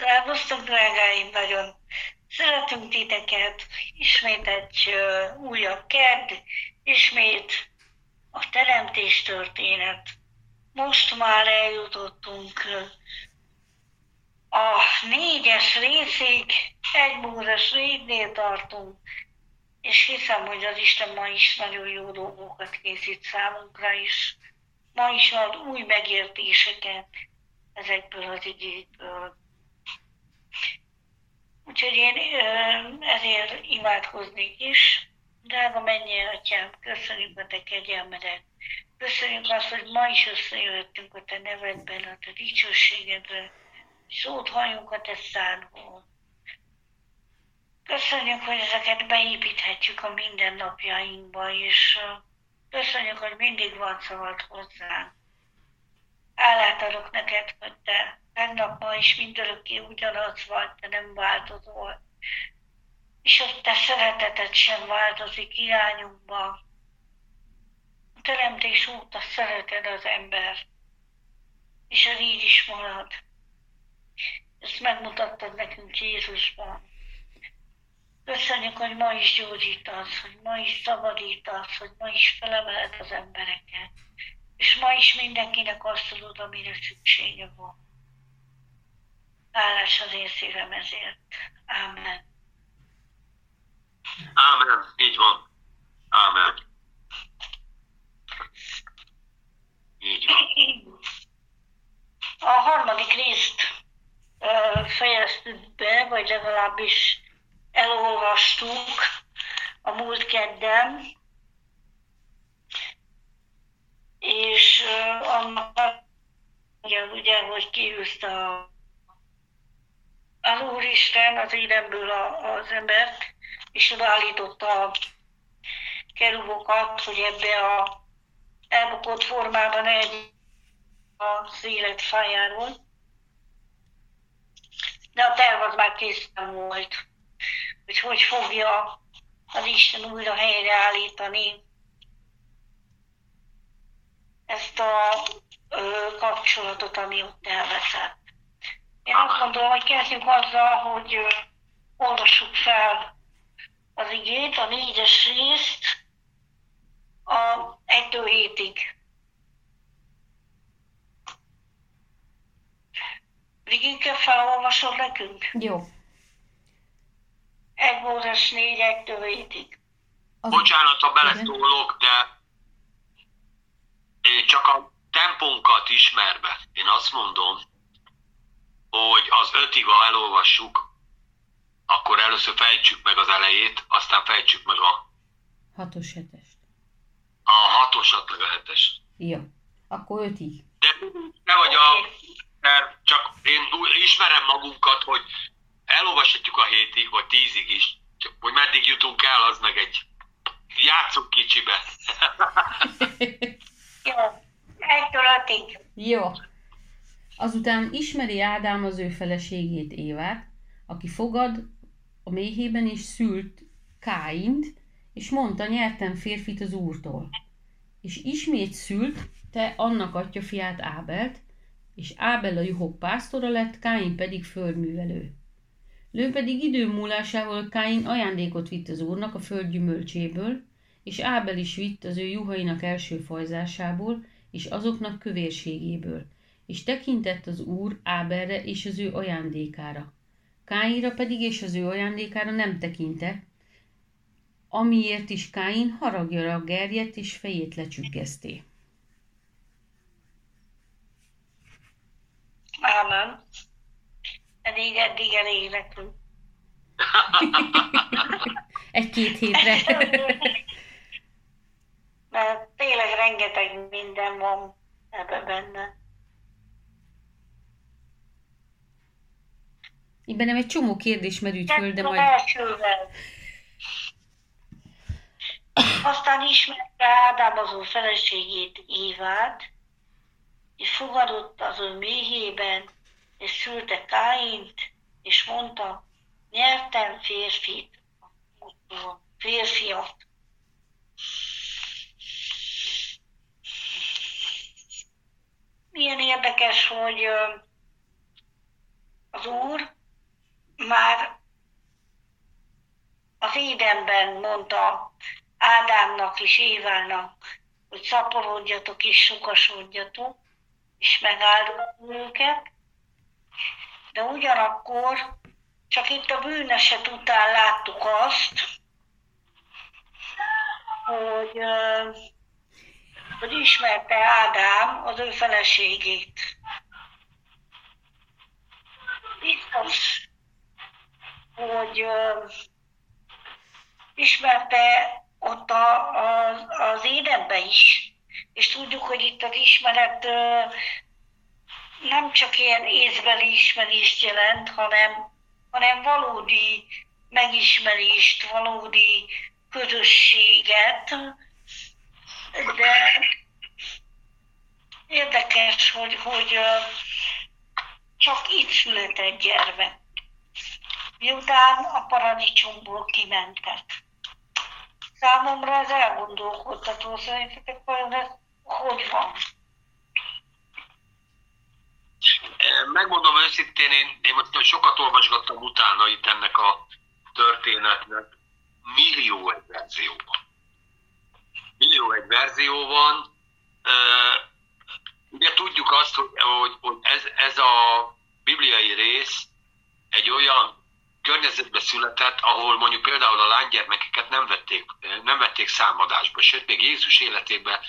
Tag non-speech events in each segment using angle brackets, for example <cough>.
Szervusztok, drágáim, nagyon szeretünk titeket. Ismét egy uh, újabb kedd, ismét a teremtés történet. Most már eljutottunk a négyes részig, egy múras rédnél tartunk, és hiszem, hogy az Isten ma is nagyon jó dolgokat készít számunkra is. Ma is ad új megértéseket ezekből az igékből. Úgyhogy én ezért imádkoznék is. Drága mennyi atyám, köszönjük a te kegyelmedet. Köszönjük azt, hogy ma is összejöhettünk a te nevedben, a te dicsőségedre, szót halljunk a te szádból. Köszönjük, hogy ezeket beépíthetjük a mindennapjainkba, és köszönjük, hogy mindig van szavad hozzánk. Állát adok neked, hogy te tegnap, ma is mindörökké ugyanaz vagy, te nem változol. És hogy te szereteted sem változik irányunkba. A teremtés óta szereted az ember, és ez így is marad. Ezt megmutattad nekünk Jézusban. Köszönjük, hogy ma is gyógyítasz, hogy ma is szabadítasz, hogy ma is felemeled az embereket. És ma is mindenkinek azt tudod, amire szüksége van. Hálás az én szívem ezért. Ámen. Ámen. Így van. Ámen. Így van. A harmadik részt fejeztük be, vagy legalábbis elolvastuk a múlt kedden, és annak ugye, ugye hogy kiűzte a az Úristen az élemből az embert, és odaállította a kerubokat, hogy ebbe a elbukott formában egy az élet fájáról. De a terv az már készen volt, hogy hogy fogja az Isten újra helyreállítani ezt a ö, kapcsolatot, ami ott elveszett. Én azt gondolom, hogy kezdjük azzal, hogy olvassuk fel az igét, a négyes részt, a 1 hétig. Rigike, felolvasod nekünk? Jó. Egy Mózes 4, 1 hétig. Az... Bocsánat, ha beleszólok, de én csak a tempónkat ismerve, én azt mondom, hogy az ötig, ha elolvassuk, akkor először fejtsük meg az elejét, aztán fejtsük meg a... Hatos hetest. A hatosat, meg a hetest. Jó, akkor ötig. De ne vagy a... Mert csak én ismerem magunkat, hogy elolvashatjuk a hétig, vagy tízig is, csak hogy meddig jutunk el, az meg egy... Játszunk kicsibe. <laughs> Jó, egytől ötig. Jó. Azután ismeri Ádám az ő feleségét Évát, aki fogad a méhében is szült Káint, és mondta, nyertem férfit az úrtól. És ismét szült te annak atya fiát Ábelt, és Ábel a juhok pásztora lett, Káin pedig földművelő. Lő pedig idő múlásával Káin ajándékot vitt az úrnak a föld gyümölcséből, és Ábel is vitt az ő juhainak első fajzásából, és azoknak kövérségéből, és tekintett az úr Áberre és az ő ajándékára. Káinra pedig és az ő ajándékára nem tekintett, amiért is Káin haragjára gerjedt és fejét lecsüggeszté. Ámen. Eddig, eddig elég nekünk. <laughs> Egy-két hétre. <laughs> Mert tényleg rengeteg minden van ebbe benne. Én bennem egy csomó kérdés merült föl, de majd... Aztán ismerte Ádám az ő feleségét Évát, és fogadott az ő méhében, és szülte Káint, és mondta, nyertem férfit, férfiat. Milyen érdekes, hogy az Úr már az édenben mondta Ádámnak és Évának, hogy szaporodjatok és sokasodjatok, és megáldott őket, de ugyanakkor csak itt a bűneset után láttuk azt, hogy, hogy ismerte Ádám az ő feleségét. Biztos, hogy ismerte ott a, a, az édenbe is. És tudjuk, hogy itt az ismeret nem csak ilyen észbeli ismerést jelent, hanem, hanem valódi megismerést, valódi közösséget, de érdekes, hogy, hogy csak itt született gyermek. Miután a paradicsomból kimentek. Számomra ez elgondolkodtató, szerintetek vajon ez hogy van? Megmondom őszintén, én, én most sokat olvasgattam utána itt ennek a történetnek. Millió egy verzió van. Millió egy verzió van. Ugye tudjuk azt, hogy, hogy, ez, ez a bibliai rész egy olyan környezetbe született, ahol mondjuk például a lánygyermekeket nem vették, nem vették számadásba, sőt, még Jézus életében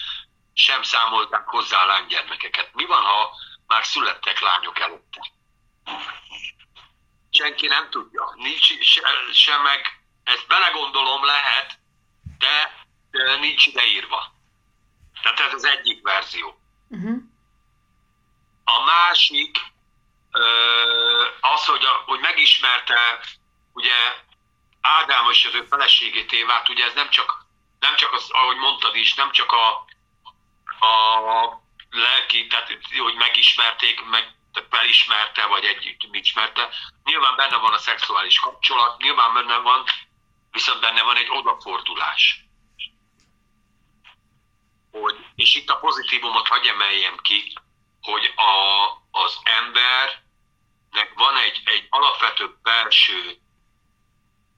sem számolták hozzá a lánygyermekeket. Mi van, ha már születtek lányok előtte? Senki nem tudja. Nincs se, se meg, ezt belegondolom lehet, de, de nincs ideírva. Tehát ez az egyik verzió. Uh-huh. A másik, az, hogy, a, hogy megismerte ugye Ádám és az ő feleségét Évát, ugye ez nem csak, nem csak az, ahogy mondtad is, nem csak a, a lelki, tehát hogy megismerték, meg felismerte, vagy együtt ismerte. Nyilván benne van a szexuális kapcsolat, nyilván benne van, viszont benne van egy odafordulás. Hogy, és itt a pozitívumot hagyj emeljem ki, hogy a, az embernek van egy, egy alapvető belső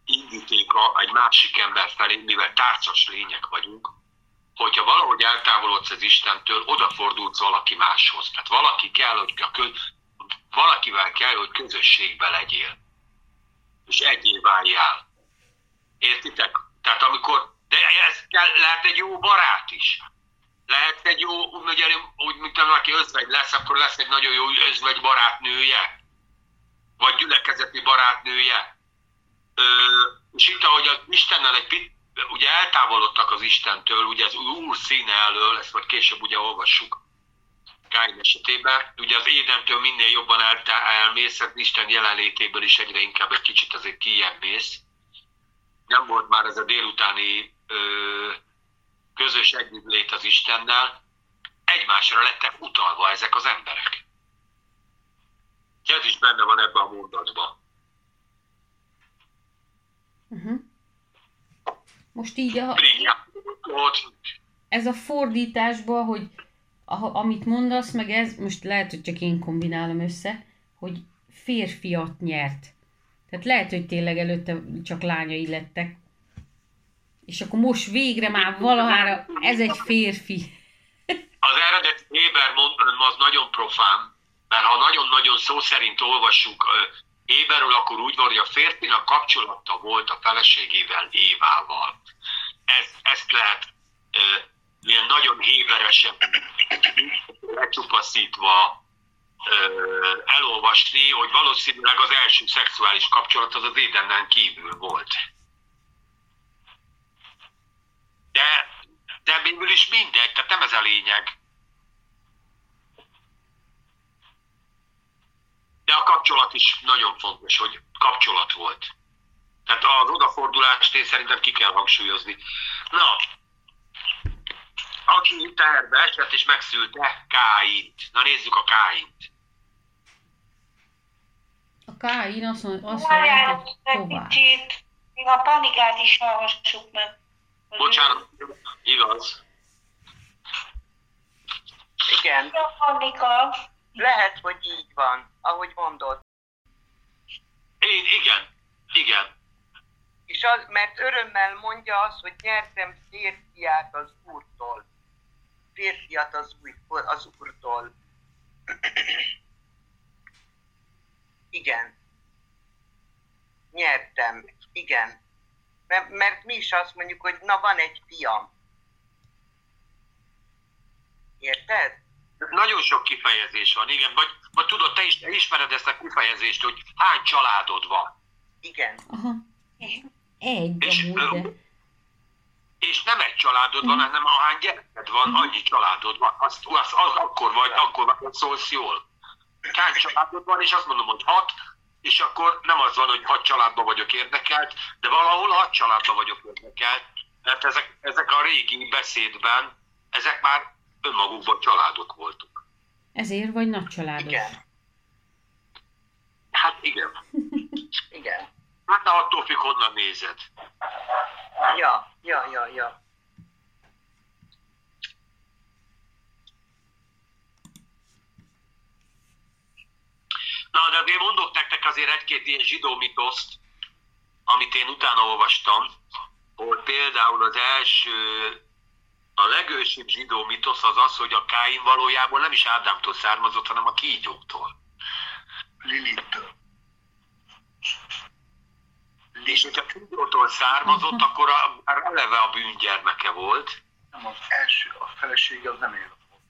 indítéka egy másik ember felé, mivel tárcas lények vagyunk, hogyha valahogy eltávolodsz az Istentől, odafordulsz valaki máshoz. Tehát valaki kell, hogy a kö, valakivel kell, hogy közösségbe legyél. És egyé váljál. Értitek? Tehát amikor, de ez kell, lehet egy jó barát is. Lehet egy jó, úgy, úgy mint aki özvegy lesz, akkor lesz egy nagyon jó özvegy barátnője. Vagy gyülekezeti barátnője. Ö, és itt, ahogy az Istennel egy pit, ugye eltávolodtak az Istentől, ugye az Úr színe elől, ezt majd később ugye olvassuk Káin esetében, ugye az édentől minél jobban elmész, hát Isten jelenlétéből is egyre inkább egy kicsit azért mész. Nem volt már ez a délutáni ö, közös együttlét az Istennel, egymásra lettek utalva ezek az emberek. Ez is benne van ebben a mondatban. Uh-huh. Most így a... Ez a fordításban, hogy a, amit mondasz, meg ez, most lehet, hogy csak én kombinálom össze, hogy férfiat nyert. Tehát lehet, hogy tényleg előtte csak lányai lettek. És akkor most végre már valahára ez egy férfi. Az eredet Héber az nagyon profán, mert ha nagyon-nagyon szó szerint olvassuk Éberről, akkor úgy van, hogy a férfinak kapcsolata volt a feleségével, Évával. Ez, ezt lehet e, ilyen nagyon héberesen lecsupaszítva e, elolvasni, hogy valószínűleg az első szexuális kapcsolat az az Édenen kívül volt. De, de végül is mindegy, tehát nem ez a lényeg De a kapcsolat is nagyon fontos, hogy kapcsolat volt. Tehát az odafordulást én szerintem ki kell hangsúlyozni. Na, aki teherbe esett és megszülte Káint. Na nézzük a Káint. A Káin azt mondja, azt mondja hogy tovább. Még a panikát is hallgassuk meg. Bocsánat, igaz. Igen. A panika. Lehet, hogy így van, ahogy mondod. Igen. És az, mert örömmel mondja azt, hogy nyertem férfiát az úrtól. Férfiat az, új, az úrtól. Igen. Nyertem. Igen. Mert, mert mi is azt mondjuk, hogy na van egy fiam. Érted? Nagyon sok kifejezés van, igen. Vagy, vagy tudod, te is te ismered ezt a kifejezést, hogy hány családod van. Igen. Aha. Egy És, de... és nem egy családod van, hanem ahány gyereked van, annyi családod van. Azt, azt, az, akkor vagy, akkor vagy szólsz jól. Hány családod van, és azt mondom, hogy hat, és akkor nem az van, hogy hat családban vagyok érdekelt, de valahol hat családban vagyok érdekelt, mert ezek, ezek a régi beszédben, ezek már önmagukban családok voltak. Ezért vagy nagy családos. Igen. Hát igen. <laughs> Igen. Hát attól függ, honnan nézed. Ja, ja, ja, ja. Na, de azért mondok nektek azért egy-két ilyen zsidó mitoszt, amit én utána olvastam, hogy például az első, a legősibb zsidó mitosz az az, hogy a Káin valójában nem is Ádámtól származott, hanem a kígyóktól. Lilitől. És hogyha kígyótól származott, <laughs> akkor a, már eleve a bűngyermeke volt. Nem az első, a felesége az nem élt volt.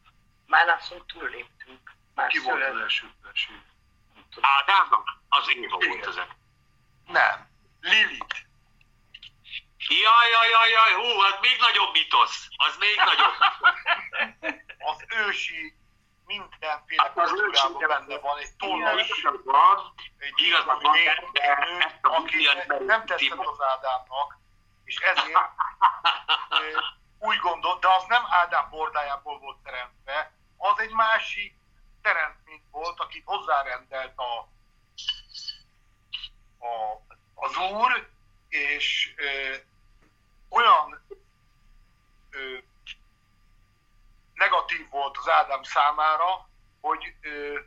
Már lassan túlléptünk. Már Ki volt az első feleség? Ádámnak az Éva volt ezek. Nem. Lilit. Jaj, jaj, jaj, jaj, hú, az még nagyobb mitosz. Az még nagyobb. Az ősi mindenféle Hát az ősi kultúrában benne van egy tollas, Igazad van, egy igazad igazi van, nő, aki nem tetszett az Ádámnak, és ezért úgy gondol, de az nem Ádám bordájából volt teremtve, az egy másik teremtmény volt, akit hozzárendelt a, a, az úr, és ö, olyan ö, negatív volt az Ádám számára, hogy ö,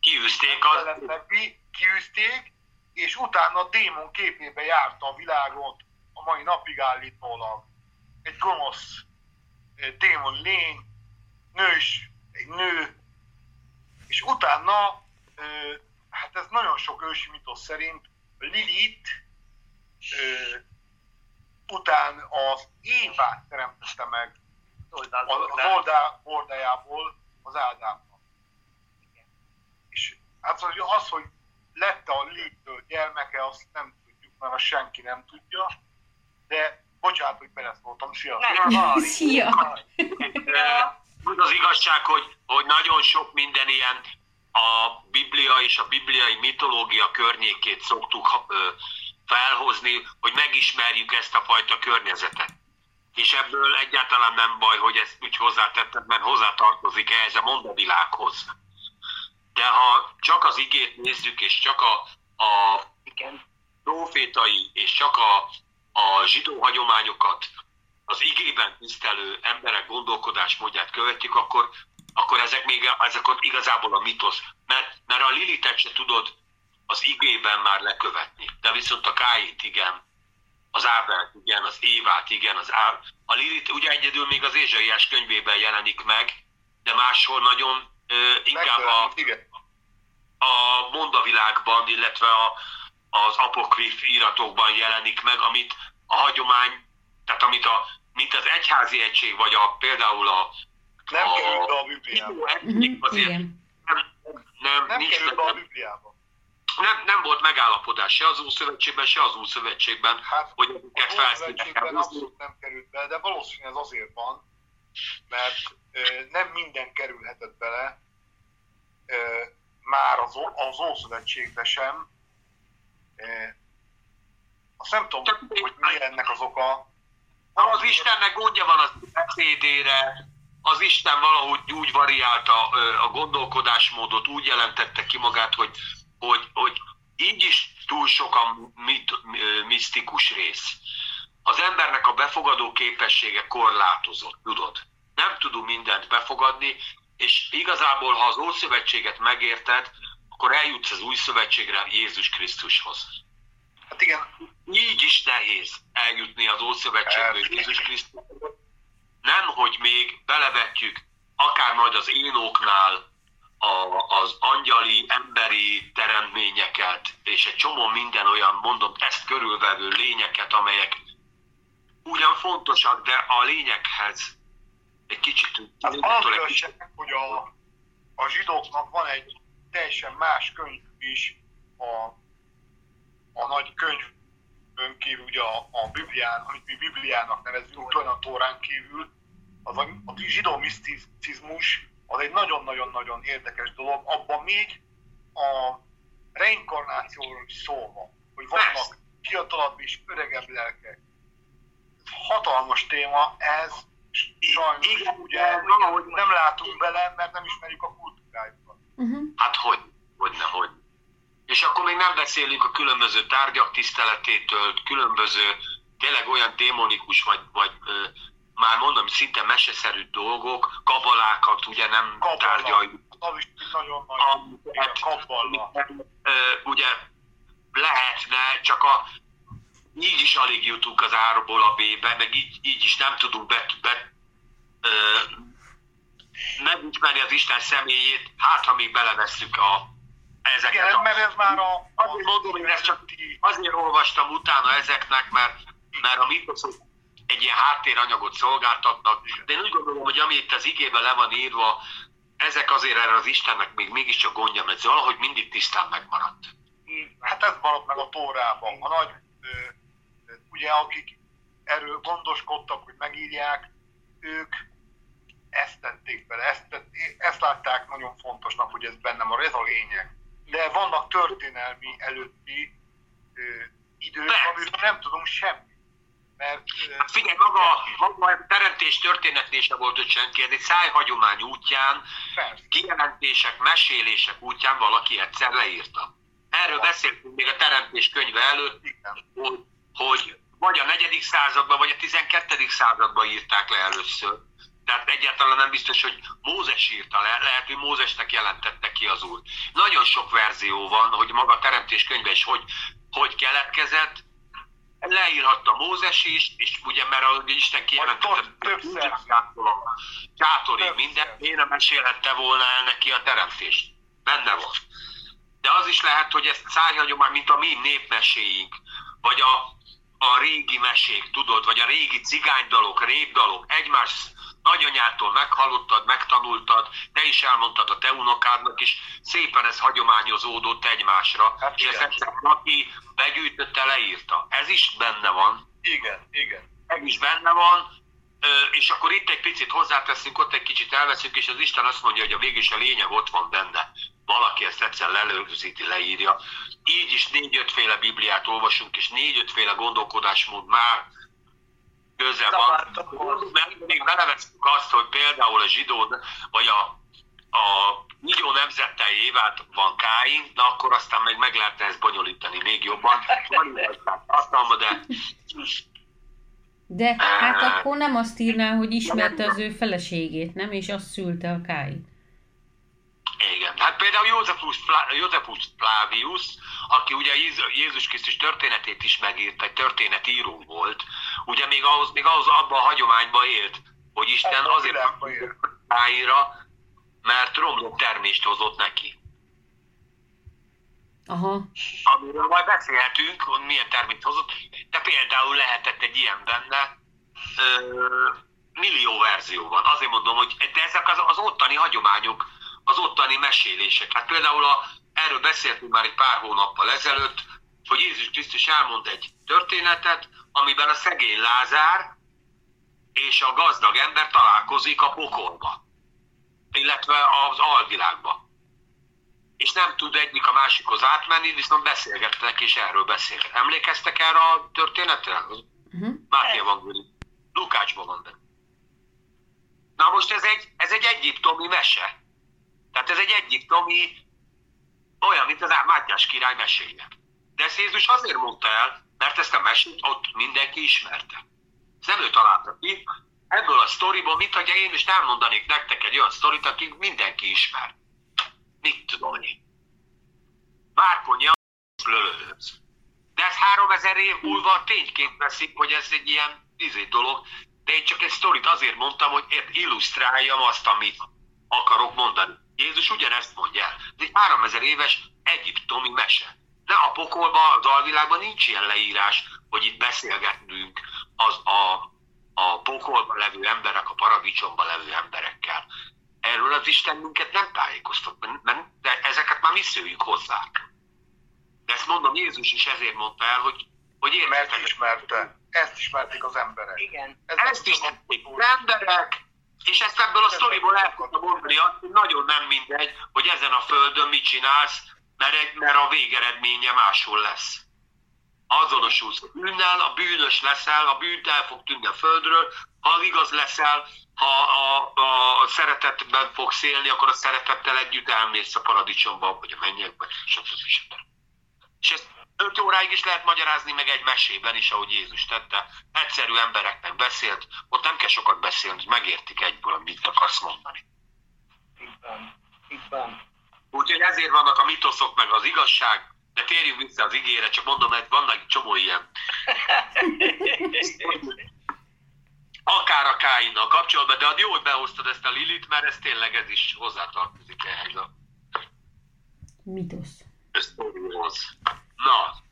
kiűzték az, neki, kiűzték, és utána a démon képébe járta a világot a mai napig állítólag. Egy gonosz démon lény, nős, egy nő, és utána, hát ez nagyon sok ősi mitosz szerint, Lilith ö, után az Évát teremtette meg az oldal. oldá, oldájából az Ádámnak. És hát az, hogy az, hogy lett a Lilithtől gyermeke, azt nem tudjuk, mert azt senki nem tudja, de bocsánat, hogy beleszóltam, van. Szia! <laughs> Az az igazság, hogy, hogy nagyon sok minden ilyen a Biblia és a bibliai mitológia környékét szoktuk ö, felhozni, hogy megismerjük ezt a fajta környezetet. És ebből egyáltalán nem baj, hogy ezt úgy hozzátetted, mert hozzátartozik ehhez a mondavilághoz. De ha csak az igét nézzük, és csak a, a Igen. profétai és csak a, a zsidó hagyományokat az igében tisztelő emberek gondolkodásmódját követjük, akkor, akkor ezek még ezek ott igazából a mitosz. Mert, mert a Lilitet se tudod az igében már lekövetni. De viszont a Káit igen, az Ábelt igen, az Évát igen, az Á... a Lilit ugye egyedül még az Ézsaiás könyvében jelenik meg, de máshol nagyon ö, inkább a, a mondavilágban, illetve a, az apokrif íratokban jelenik meg, amit a hagyomány, tehát amit a, mint az egyházi egység, vagy a, például a, Nem a, került be a Bibliába. Mhm, azért nem, nem, Nem nincs került be a Bibliába. Nem, nem volt megállapodás se az Ószövetségben, se az Újszövetségben, Hát hogy ezeket Ószövetségben hozni. abszolút nem került be, de valószínűleg ez azért van, mert nem minden kerülhetett bele, már az, az Ószövetségbe sem. Azt nem tudom, hogy mi ennek az oka. Az Istennek gondja van az beszédére, az Isten valahogy úgy variálta a gondolkodásmódot, úgy jelentette ki magát, hogy, hogy, hogy így is túl sok a mit, misztikus rész. Az embernek a befogadó képessége korlátozott, tudod? Nem tudunk mindent befogadni, és igazából, ha az Ószövetséget megérted, akkor eljutsz az Új Szövetségre Jézus Krisztushoz. Hát igen. Így is nehéz eljutni az Ószövetségbe Jézus Krisztushoz. Nem, hogy még belevetjük akár majd az énoknál a, az angyali, emberi teremtményeket, és egy csomó minden olyan, mondom, ezt körülvevő lényeket, amelyek ugyan fontosak, de a lényeghez egy kicsit... Hát az hogy a, a zsidóknak van egy teljesen más könyv is, a, a nagy könyvön kívül, ugye a, a Biblián, amit mi Bibliának nevezünk, a Tórán kívül, az a, a zsidó miszticizmus az egy nagyon-nagyon-nagyon érdekes dolog, abban még a reinkarnációról is szó van, hogy vannak fiatalabb és öregebb lelkek. Ez hatalmas téma, ez sajnos Igen, ugye nem látunk bele, mert nem ismerjük a kultúrájukat. Uh-huh. Hát hogy, hogy ne, hogy. És akkor még nem beszélünk a különböző tárgyak tiszteletétől, különböző tényleg olyan démonikus vagy, vagy már mondom, szinte meseszerű dolgok, kabalákat ugye nem Kabala. tárgyaljuk. Az is nagyon nagy. ugye lehetne, csak a, így is alig jutunk az árból a B-be, meg így, így is nem tudunk be, be ö, megismerni az Isten személyét, hát ha még belevesszük a ezeket. Igen, a, mert ez már a... Azért mondom, hogy ezt csak azért olvastam utána ezeknek, mert, mert a mitoszok egy ilyen háttéranyagot szolgáltatnak, de én úgy gondolom, hogy ami itt az igében le van írva, ezek azért erre az Istennek még mégiscsak gondja, mert valahogy mindig tisztán megmaradt. Hát ez maradt meg a Tórában. A nagy, ugye akik erről gondoskodtak, hogy megírják, ők ezt tették bele, ezt, ezt látták nagyon fontosnak, hogy ez bennem van, ez a lényeg. De vannak történelmi előtti ö, idők, amiről nem tudunk semmit. Mert, hát figyelj, maga, maga a teremtés történetnél sem volt hogy senki, ez egy szájhagyomány útján, Persze. kijelentések, mesélések útján valaki egyszer leírta. Erről beszéltünk még a teremtés könyve előtt, hogy, hogy vagy a negyedik században, vagy a tizenkettedik században írták le először. Tehát egyáltalán nem biztos, hogy Mózes írta le, lehet, hogy Mózesnek jelentette ki az úr. Nagyon sok verzió van, hogy maga a teremtés könyve is hogy, hogy keletkezett, leírhatta Mózes is, és ugye mert a Isten kijelentette, sátorig minden, én nem mesélhette volna el neki a teremtést. Benne van. De az is lehet, hogy ezt szájhagyomány, mint a mi népmeséink, vagy a, a régi mesék, tudod, vagy a régi cigánydalok, répdalok, egymás nagyanyától meghallottad, megtanultad, te is elmondtad a te unokádnak, és szépen ez hagyományozódott egymásra, hát és ezt egyszer aki begyűjtötte, leírta. Ez is benne van. Igen, igen. Ez is benne van, és akkor itt egy picit hozzáteszünk, ott egy kicsit elveszünk, és az Isten azt mondja, hogy a végig a lényeg ott van benne. Valaki ezt egyszer lelőzíti, leírja. Így is négy-ötféle Bibliát olvasunk, és négy-ötféle gondolkodásmód már közel van. Mert még beleveszünk azt, hogy például a zsidó, vagy a, a millió nemzettel évát van Káin, na akkor aztán meg meg lehetne ezt bonyolítani még jobban. Van de... De hát akkor nem azt írná, hogy ismerte az ő feleségét, nem? És azt szülte a Káin. Hát például Józefus, Józefus Flavius, aki ugye Jézus Krisztus történetét is megírt, egy történetíró volt, ugye még ahhoz, még ahhoz abban a hagyományban élt, hogy Isten azért ráírja, mert romlott termést hozott neki. Aha. Amiről majd beszélhetünk, hogy milyen termést hozott, de például lehetett egy ilyen benne, ö, millió verzió van. Azért mondom, hogy de ezek az, az ottani hagyományok, az ottani mesélések. Hát például a, erről beszéltünk már egy pár hónappal ezelőtt, hogy Jézus Krisztus elmond egy történetet, amiben a szegény Lázár és a gazdag ember találkozik a pokolba, illetve az alvilágba. És nem tud egyik a másikhoz átmenni, viszont beszélgetnek, és erről beszélnek. Emlékeztek erre a történetre? Uh-huh. Máté Evangélium. Lukácsban van benne. Na most ez egy, ez egy egyiptomi mese. Tehát ez egy egyiptomi olyan, mint az Mátyás király meséje. De ezt Jézus azért mondta el, mert ezt a mesét ott mindenki ismerte. Ez nem ő találta ki. Ebből a sztoriból, mint hogy én is elmondanék nektek egy olyan sztorit, akik mindenki ismer. Mit tudom én? Várkonya lölöhöz. De ez 3000 év múlva tényként veszik, hogy ez egy ilyen izé dolog, de én csak egy sztorit azért mondtam, hogy illusztráljam azt, amit akarok mondani. Jézus ugyanezt mondja el. Ez egy 3000 éves egyiptomi mese. De a pokolban, a dalvilágban nincs ilyen leírás, hogy itt beszélgetnünk az a, a pokolban levő emberek, a paradicsomban levő emberekkel. Erről az Isten minket nem tájékoztat, de ezeket már mi szőjük hozzá. De ezt mondom, Jézus is ezért mondta el, hogy, hogy értetek. Mert ismerte. Ezt ismerték az emberek. Igen. Ez ezt ismerték az emberek, és ezt ebből a sztoriból el tudtam mondani, hogy nagyon nem mindegy, hogy ezen a földön mit csinálsz, mert, egy, mert a végeredménye máshol lesz. Azonosulsz a bűnnel, a bűnös leszel, a bűnt el fog tűnni a földről, ha igaz leszel, ha a, a, a szeretetben fogsz élni, akkor a szeretettel együtt elmész a paradicsomba, vagy a mennyekbe, stb. stb. És ezt öt óráig is lehet magyarázni meg egy mesében is, ahogy Jézus tette. Egyszerű embereknek beszélt, ott nem kell sokat beszélni, hogy megértik egyből, amit akarsz mondani. Itt van. Úgyhogy ezért vannak a mitoszok, meg az igazság, de térjünk vissza az igére, csak mondom, hogy vannak egy csomó ilyen. <laughs> Akár a Káinnal kapcsolatban, de ad jó, hogy behoztad ezt a Lilit, mert ez tényleg ez is hozzátartozik ehhez a mitosz. Sztorihoz. Na,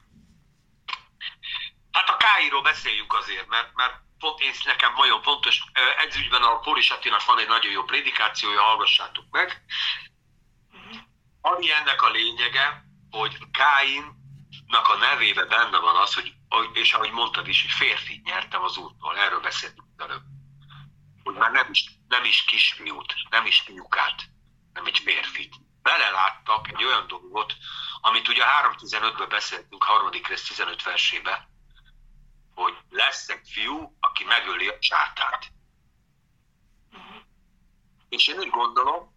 hát a Káiról beszéljünk azért, mert, mert pont én nekem nagyon fontos, ez ügyben a Kóris Attinak van egy nagyon jó prédikációja, hallgassátok meg. Ami ennek a lényege, hogy Káinnak a nevébe benne van az, hogy, és ahogy mondtad is, hogy férfi nyertem az útból, erről beszéltünk előbb. Hogy már nem is, nem is kisfiút, nem is fiúkát, nem egy férfit. Beleláttak egy olyan dolgot, amit ugye a 3.15-ben beszéltünk, harmadik rész 15 versébe, hogy lesz egy fiú, aki megöli a csátát. És én úgy gondolom,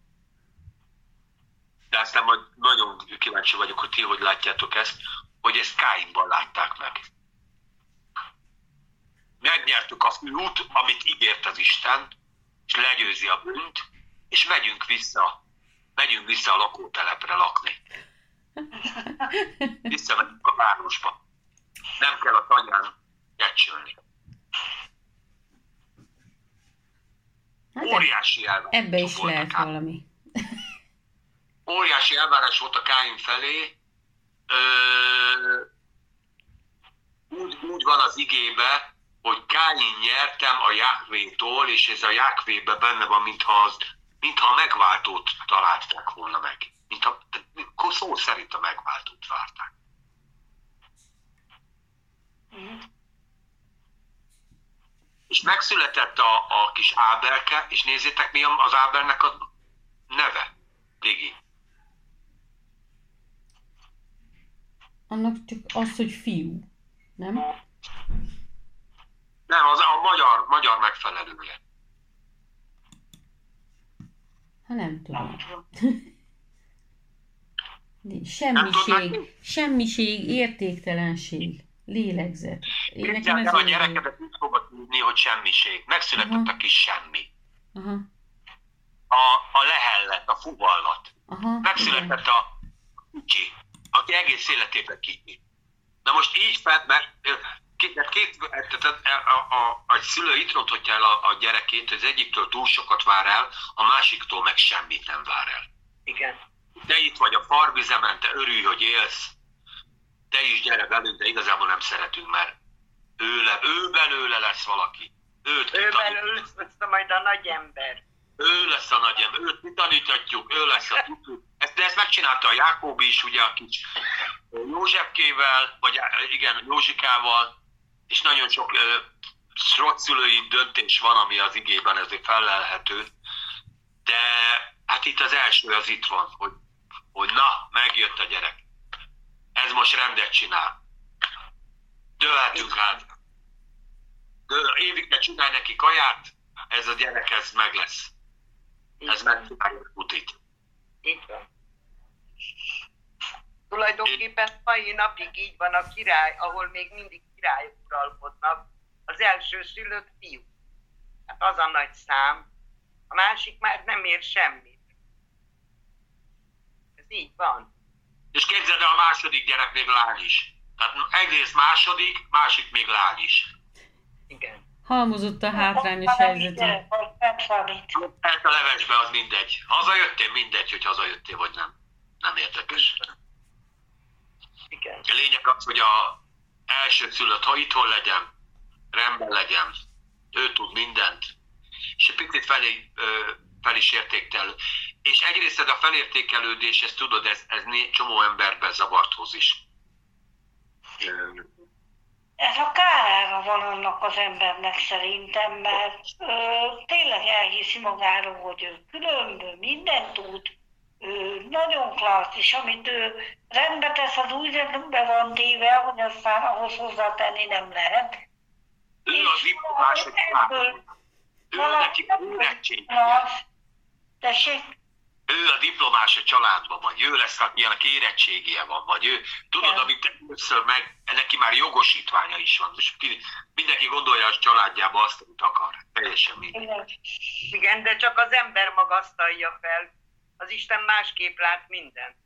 de aztán majd nagyon kíváncsi vagyok, hogy ti hogy látjátok ezt, hogy ezt Káinban látták meg. Megnyertük a fiút, amit ígért az Isten, és legyőzi a bűnt, és megyünk vissza, megyünk vissza a lakótelepre lakni. <laughs> Visszamegyünk a városba. Nem kell a tanyán kecsölni. Hát Óriási elvárás. Ebbe is lehet át. valami. Óriási elvárás volt a Káin felé. Ö, úgy, úgy van az igébe, hogy Káin nyertem a Jákvétól, és ez a Jákvébe benne van, mintha, az, mintha a megváltót találták volna meg. Mintha, szó szerint a megváltót várták. Mm. És megszületett a, a kis Ábelke, és nézzétek, mi az Ábelnek a neve, Digi. Annak csak az, hogy fiú, nem? Nem, az a magyar, magyar megfelelője. Ha nem tudom. <laughs> Semmiség, semmiség, értéktelenség, lélegzet. Én nekem ez a gyerekedet úgy fogod tudni, hogy semmiség. Megszületett Aha. a kis semmi. Aha. A, a lehellet, a fuvallat. Aha, Megszületett igen. a kicsi, aki egész életében kicsi. Na most így fel, mert két, két, tehát a, a, a, a szülő itt ronthatja el a, a gyerekét, az egyiktől túl sokat vár el, a másiktól meg semmit nem vár el. Igen te itt vagy a farvizemen, te örülj, hogy élsz, te is gyere velünk, de igazából nem szeretünk, mert őle, ő belőle lesz valaki. Őt ő belőle lesz majd a nagy ember. Ő lesz a nagy ember, őt mi tanítatjuk, ő lesz a tudjuk. Ezt, de ezt megcsinálta a Jákob is, ugye a kis Józsefkével, vagy igen, Józsikával, és nagyon sok szülői döntés van, ami az igében ezért felelhető. De hát itt az első az itt van, hogy hogy na, megjött a gyerek. Ez most rendet csinál. Dőlhetünk át. Évig ne csinálj neki kaját, ez a gyerek, ez meg lesz. Ez megcsinálja a. Itt van. Tulajdonképpen mai napig így van a király, ahol még mindig királyok uralkodnak. Az első szülött fiú. Hát az a nagy szám. A másik már nem ér semmit így van. És képzeld el, a második gyerek még lány is. Tehát egyrészt második, másik még lány is. Igen. Halmozott a hátrányos helyzete. Hát a levesbe az mindegy. Hazajöttél, mindegy, hogy hazajöttél vagy nem. Nem érdekes. Igen. A lényeg az, hogy a első szülött, ha itthon legyen, rendben legyen, ő tud mindent, és egy picit felé, ö, fel is értéktel. És egyrészt ez a felértékelődés, ezt tudod, ez, ez né- csomó emberben zavart hoz is. Ez a kárára van annak az embernek szerintem, mert ö, tényleg elhiszi magáról, hogy ő különböző, mindent tud, ő nagyon klassz, és amit ő rendbe tesz, az úgy rendbe van téve, hogy aztán ahhoz hozzátenni nem lehet. Ő az diplomás, hogy ő neki tessék, ő a diplomás a családban, vagy ő lesz, aki ilyenek érettségije van, vagy ő, tudod, Igen. amit először meg, neki már jogosítványa is van. Most ki- mindenki gondolja a családjába azt, amit akar. Teljesen mindegy. igen, Igen, de csak az ember magasztalja fel. Az Isten másképp lát mindent.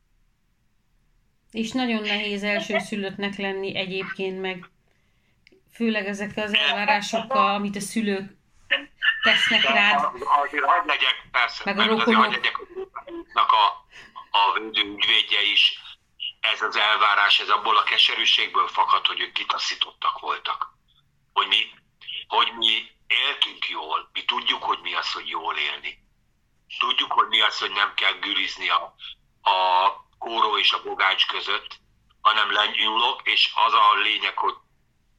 És nagyon nehéz elsőszülöttnek lenni egyébként meg, főleg ezekkel az elvárásokkal, amit a szülők tesznek rád. Azért hagyd legyek, persze, Meg a azért rokonok. hagyd legyek a, a, a védő ügyvédje is. Ez az elvárás, ez abból a keserűségből fakad, hogy ők kitaszítottak voltak. Hogy mi, hogy mi éltünk jól, mi tudjuk, hogy mi az, hogy jól élni. Tudjuk, hogy mi az, hogy nem kell gürizni a, a kóró és a bogács között, hanem lenyúlok, és az a lényeg, hogy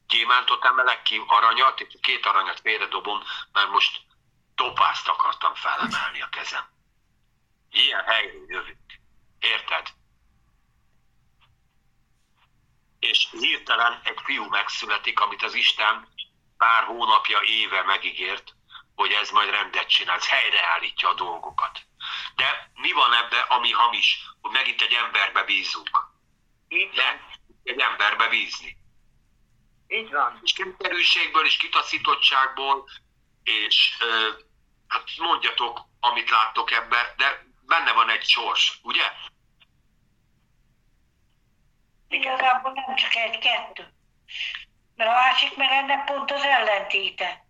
gyémántot emelek ki, aranyat, és két aranyat félredobom, mert most topázt akartam felemelni a kezem. Ilyen helyre jövünk. Érted? És hirtelen egy fiú megszületik, amit az Isten pár hónapja, éve megígért, hogy ez majd rendet csinál, ez helyreállítja a dolgokat. De mi van ebbe, ami hamis, hogy megint egy emberbe bízunk? De van. egy emberbe bízni Így van. és kényszerűségből és kitaszítottságból, és ö, hát mondjatok, amit láttok ebbe, de benne van egy sors, ugye? igazából nem csak egy-kettő. Mert a másik meg ennek pont az ellentéte.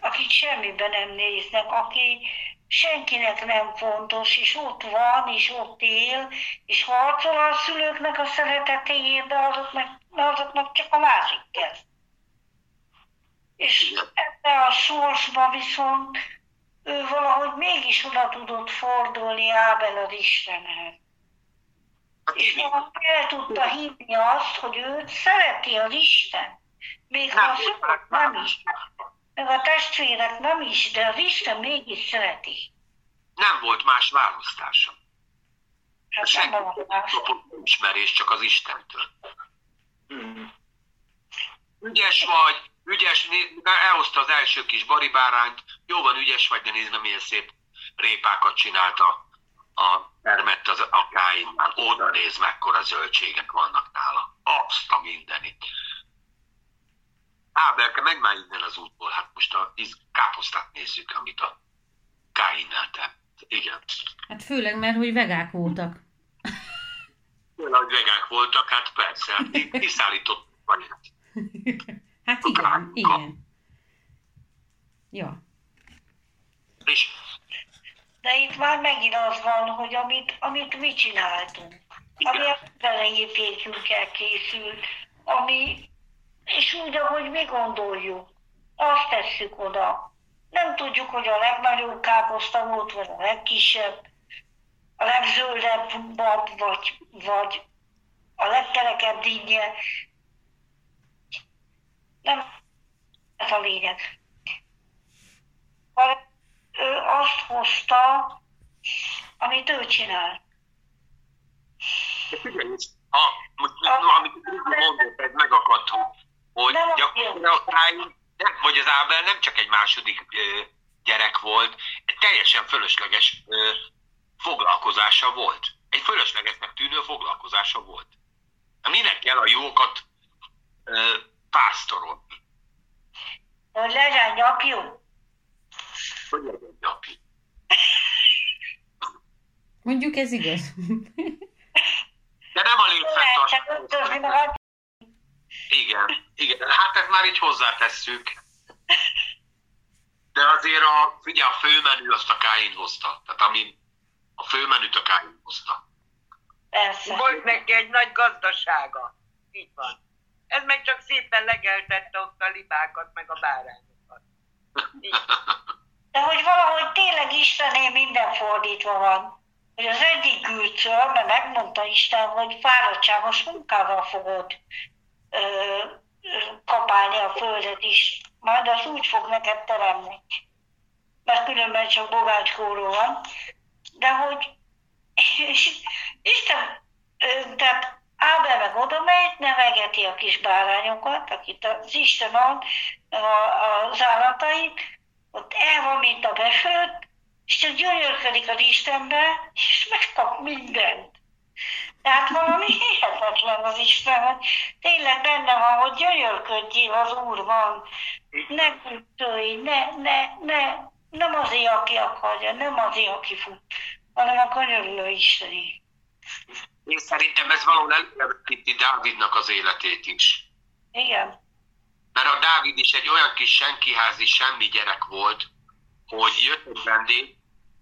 Akik semmiben nem néznek, aki senkinek nem fontos, és ott van, és ott él, és harcol a szülőknek a szeretetéért, de azoknak, azoknak csak a másik kell. És ebbe a sorsba viszont ő valahogy mégis oda tudott fordulni Ábel az Istenhez. Hát És el tudta hinni azt, hogy őt szereti az Isten. Még ha a szülők nem is, meg a testvérek nem is, de az Isten mégis szereti. nem volt más választásom. Hát Senki nem ismerés, csak az Istentől. Mm. Ügyes vagy, ügyes, elhozta az első kis baribárányt, jó van, ügyes vagy, de nézd, meg, milyen szép répákat csinálta a termett az a káinnál. Oda néz, mekkora zöldségek vannak nála. Azt a mindenit. Ábelke, menj már innen az útból. Hát most a káposztát nézzük, amit a káinnál tett. Igen. Hát főleg, mert hogy vegák voltak. Nagy vegák voltak, hát persze, hát ki- kiszállított vagy. <laughs> Hát igen, igen. Ja. És De itt már megint az van, hogy amit, amit mi csináltunk, ami Igen. az elején fékünkkel készült, ami, és úgy, ahogy mi gondoljuk, azt tesszük oda. Nem tudjuk, hogy a legnagyobb káposzta volt, vagy a legkisebb, a legzöldebb bab, vagy, vagy a legkerekebb dinnye. Nem ez a lényeg. Hanem ő azt hozta, amit ő csinál. De figyelj, a, most, amit mondott, ez megakadt, hogy gyakorlatilag vagy az Ábel nem csak egy második ö, gyerek volt, egy teljesen fölösleges ö, foglalkozása volt. Egy fölöslegesnek tűnő foglalkozása volt. Minek kell a jókat ö, pásztorolni? Hogy legyen nyapjú. Hogy legyen napi? Mondjuk ez igaz. De nem a létfenntartás. ötözni, meg Igen, hát ezt már így hozzátesszük. De azért a, figyelj, a főmenü azt a Káin hozta. Tehát ami a főmenüt a Káin hozta. Persze. Volt neki egy nagy gazdasága. Így van. Ez meg csak szépen legeltette ott a libákat, meg a bárányokat. Így. De hogy valahogy tényleg Istené minden fordítva van. Hogy az egyik gülcöl, mert megmondta Isten, hogy fáradtságos munkával fogod ö, ö, kapálni a földet is. Majd az úgy fog neked teremni. Mert különben csak bogácskóról van. De hogy Isten, tehát Ábel meg oda megy, nevegeti a kis bárányokat, akit az Isten ad, a, az állatait, ott el van, mint a befőtt, és csak gyönyörködik az Istenbe, és megkap mindent. Tehát valami hihetetlen az Isten, hogy tényleg benne van, hogy gyönyörködjél az Úrban. Ne güttölj, ne, ne, ne, nem azért, aki akarja, nem azért, aki fut, hanem a könyörülő Isteni. Én szerintem ez valahol előrevetíti Dávidnak az életét is. Igen. Mert a Dávid is egy olyan kis senkiházi semmi gyerek volt, hogy jött egy vendég,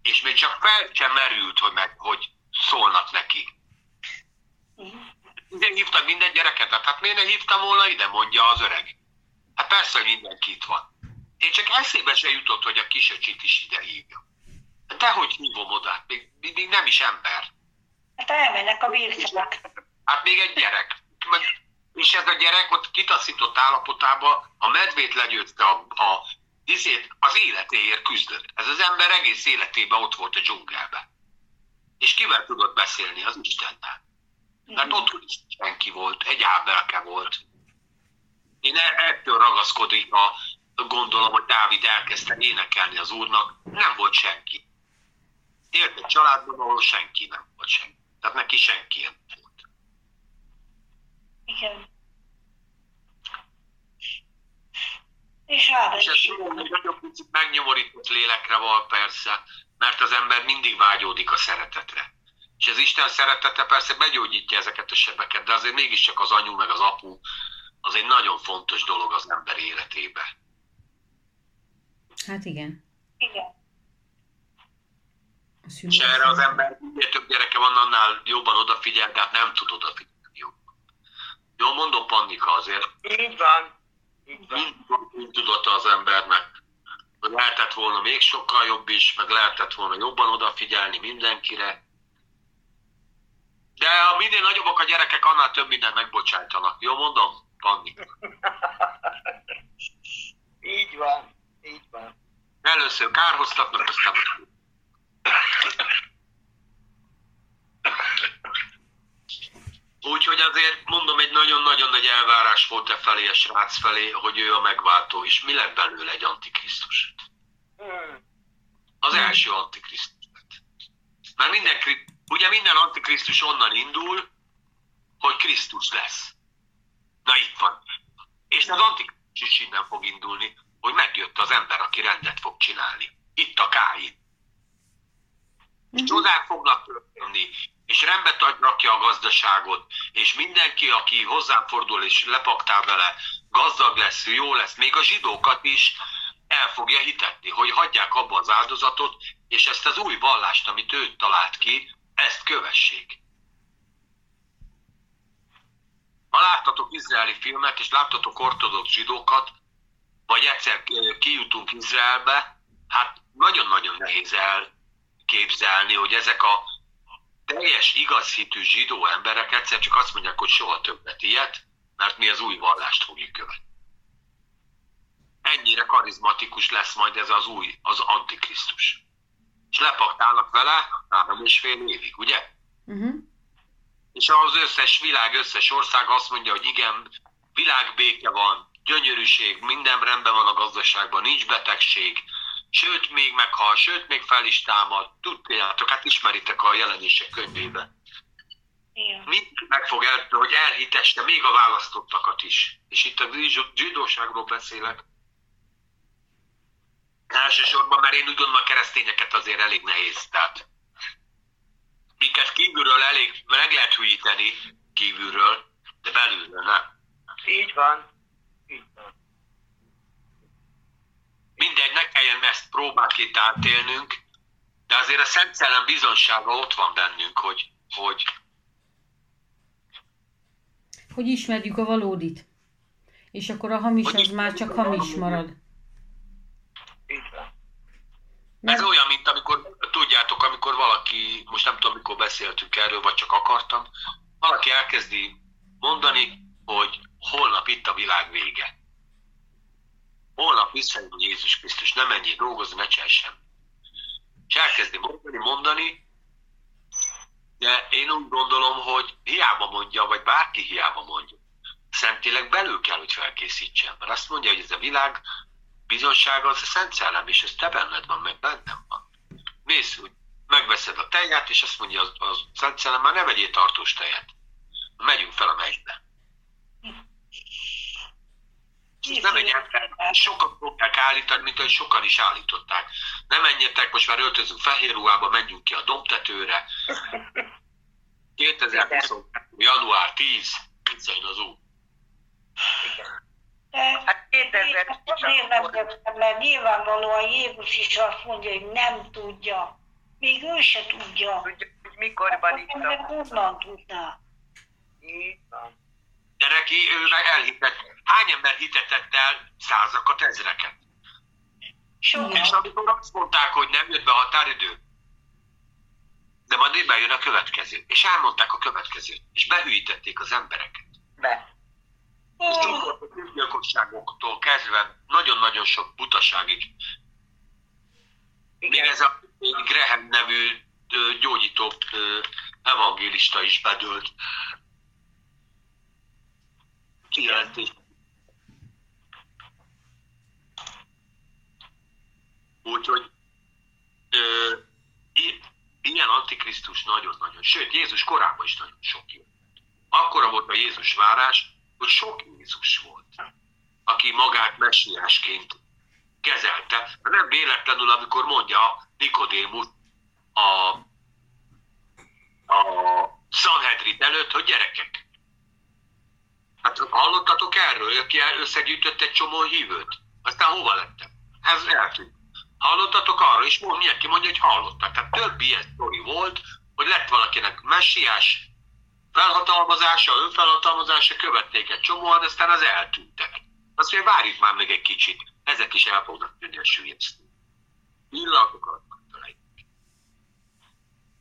és még csak fel sem merült, hogy, meg, hogy szólnak neki. Ide hívtad minden gyereket? Hát, hát miért ne hívtam volna ide, mondja az öreg. Hát persze, hogy mindenki itt van. Én csak eszébe se jutott, hogy a kisöcsit is ide hívja. Dehogy hívom oda, még, még nem is ember. Hát elmennek a birkák. Hát még egy gyerek. És ez a gyerek ott kitaszított állapotában a medvét legyőzte a, a izét, az életéért küzdött. Ez az ember egész életében ott volt a dzsungelben. És kivel tudott beszélni? Az Istennel. Mert ott is senki volt, egy ábelke volt. Én e- ettől ragaszkodik a gondolom, hogy Dávid elkezdte énekelni az úrnak, nem volt senki. Élt egy családban, ahol senki nem volt senki. Tehát neki senki nem volt. Igen. És Ábel És ez is. egy nagyon picit megnyomorított lélekre van persze, mert az ember mindig vágyódik a szeretetre. És az Isten szeretete persze begyógyítja ezeket a sebeket, de azért mégiscsak az anyu meg az apu az egy nagyon fontos dolog az ember életébe. Hát igen. Igen. A És erre az ember minél több gyereke van, annál jobban odafigyel, de hát nem tud odafigyelni jobban. Jól mondom, Pannika, azért Így van. Így van. mind, tudott az embernek, lehetett volna még sokkal jobb is, meg lehetett volna jobban odafigyelni mindenkire. De ha minél nagyobbak a gyerekek, annál több mindent megbocsájtanak. Jó mondom, Panni? <laughs> Így van. Így van. Először kárhoztatnak, aztán... Úgyhogy azért mondom, egy nagyon-nagyon nagy elvárás volt e felé, a srác felé, hogy ő a megváltó, és mi lett belőle egy antikrisztus? Az első antikrisztus. Mert minden, ugye minden antikrisztus onnan indul, hogy Krisztus lesz. Na itt van. És az antikrisztus is innen fog indulni, hogy megjött az ember, aki rendet fog csinálni. Itt a Káin. És csodák fognak történni, és rendbe rakja a gazdaságot, és mindenki, aki hozzám fordul és lepaktál vele, gazdag lesz, jó lesz, még a zsidókat is el fogja hitetni, hogy hagyják abba az áldozatot, és ezt az új vallást, amit ő talált ki, ezt kövessék. Ha láttatok izraeli filmet, és láttatok ortodox zsidókat, vagy egyszer kijutunk Izraelbe, hát nagyon-nagyon nehéz elképzelni, hogy ezek a teljes igaz hitű zsidó emberek egyszer csak azt mondják, hogy soha többet ilyet, mert mi az új vallást fogjuk követni. Ennyire karizmatikus lesz majd ez az új, az antikrisztus. És lepaktálnak vele három és fél évig, ugye? Uh-huh. És az összes világ, összes ország azt mondja, hogy igen, világbéke van, gyönyörűség, minden rendben van a gazdaságban, nincs betegség, sőt még meghal, sőt még fel is támad. Tudjátok, hát ismeritek a jelenések könyvében. Igen. Mit meg fog el, hogy elhitesse még a választottakat is. És itt a zsidó- zsidóságról beszélek. Elsősorban, mert én úgy gondolom a keresztényeket azért elég nehéz. Tehát minket kívülről elég meg lehet hülyíteni kívülről, de belülről nem. Így van. Mindegy, ne kelljen ezt próbálként átélnünk, de azért a Szent Szellem bizonsága ott van bennünk, hogy, hogy, Hogy ismerjük a valódit. És akkor a hamis Hogy az már csak hamis marad. Ez olyan, mint amikor, tudjátok, amikor valaki, most nem tudom, mikor beszéltünk erről, vagy csak akartam, valaki elkezdi mondani, hogy holnap itt a világ vége. Holnap visszajön Jézus Krisztus, ne menjél dolgozni, ne csinálj semmit. És elkezdi mondani, mondani, de én úgy gondolom, hogy hiába mondja, vagy bárki hiába mondja. Szentileg belül kell, hogy felkészítsen. Mert azt mondja, hogy ez a világ bizonsága az a Szent Szellem, és ez te benned van, meg bennem van. Mész, úgy megveszed a tejet, és azt mondja az, az Szent Szellem, már ne vegyél tartós tejet. Megyünk fel a mennybe. És ez nem egy. Sokan fogják állítani, mint ahogy sokan is állították. Nem menjetek, most már öltözünk fehér ruhába, menjünk ki a dombtetőre. 2020. január 10, visszajön az út. Hát 2000 én azért nem értem, mert nyilvánvalóan Jézus is azt mondja, hogy nem tudja. Még ő se tudja. Hogy mikor van itt Akkor meg a... honnan tudná? Így van. De neki ő meg. Hány ember hitetett el százakat, ezreket? Sokan. És amikor azt mondták, hogy nem jött be a határidő, de majd itt bejön a következő. És elmondták a következőt. És behűítették az embereket. Be. És Ó, akkor a tűzgyilkosságoktól kezdve nagyon-nagyon sok butaságig. Még Igen. ez a Graham nevű gyógyító evangélista is bedőlt. Kijelentés. Úgyhogy ö, ilyen antikrisztus nagyon-nagyon, sőt Jézus korában is nagyon sok jött. Akkora volt a Jézus várás, hogy sok Jézus volt, aki magát messiásként kezelte. Nem véletlenül, amikor mondja Nikodémus a, a Sanhedrin előtt, hogy gyerekek, hát hallottatok erről, aki összegyűjtött egy csomó hívőt? Aztán hova lettem? Ez eltűnt. Hallottatok arról, és mond, mindenki mondja, hogy hallottak. Tehát több ilyen sztori volt, hogy lett valakinek messiás felhatalmazása, önfelhatalmazása, követték egy csomóan, aztán az eltűntek. Azt mondja, várjuk már még egy kicsit, ezek is el fognak tűnni a. Pillanatok alatt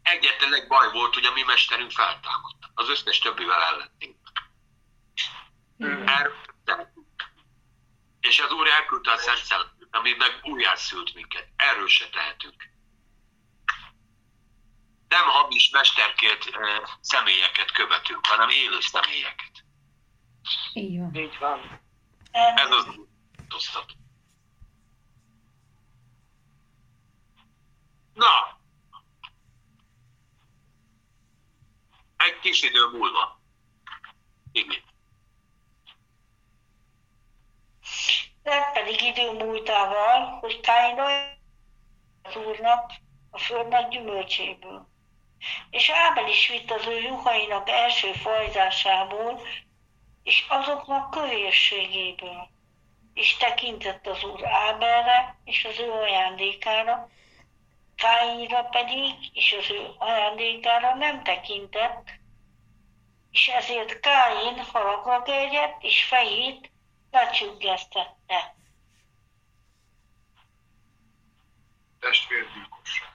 Egyetlen egy baj volt, hogy a mi mesterünk feltámadt. Az összes többivel ellentétben. Tehetünk. És az Úr elküldte a Szent Szellemet, ami meg újjászült minket. Erről se tehetünk. Nem hamis mesterkért eh, személyeket követünk, hanem élő személyeket. Így van. Így van. Ez az változtat. Na, egy kis idő múlva. Igen. Lett pedig idő múltával, hogy Káin az úrnak a föld nagy gyümölcséből. És Ábel is vitt az ő juhainak első fajzásából, és azoknak kövérségéből. És tekintett az úr Ábelre, és az ő ajándékára, Káinra pedig, és az ő ajándékára nem tekintett, és ezért Káin haragra gerjedt, és fejét lecsüggesztette. Testvérgyilkosság.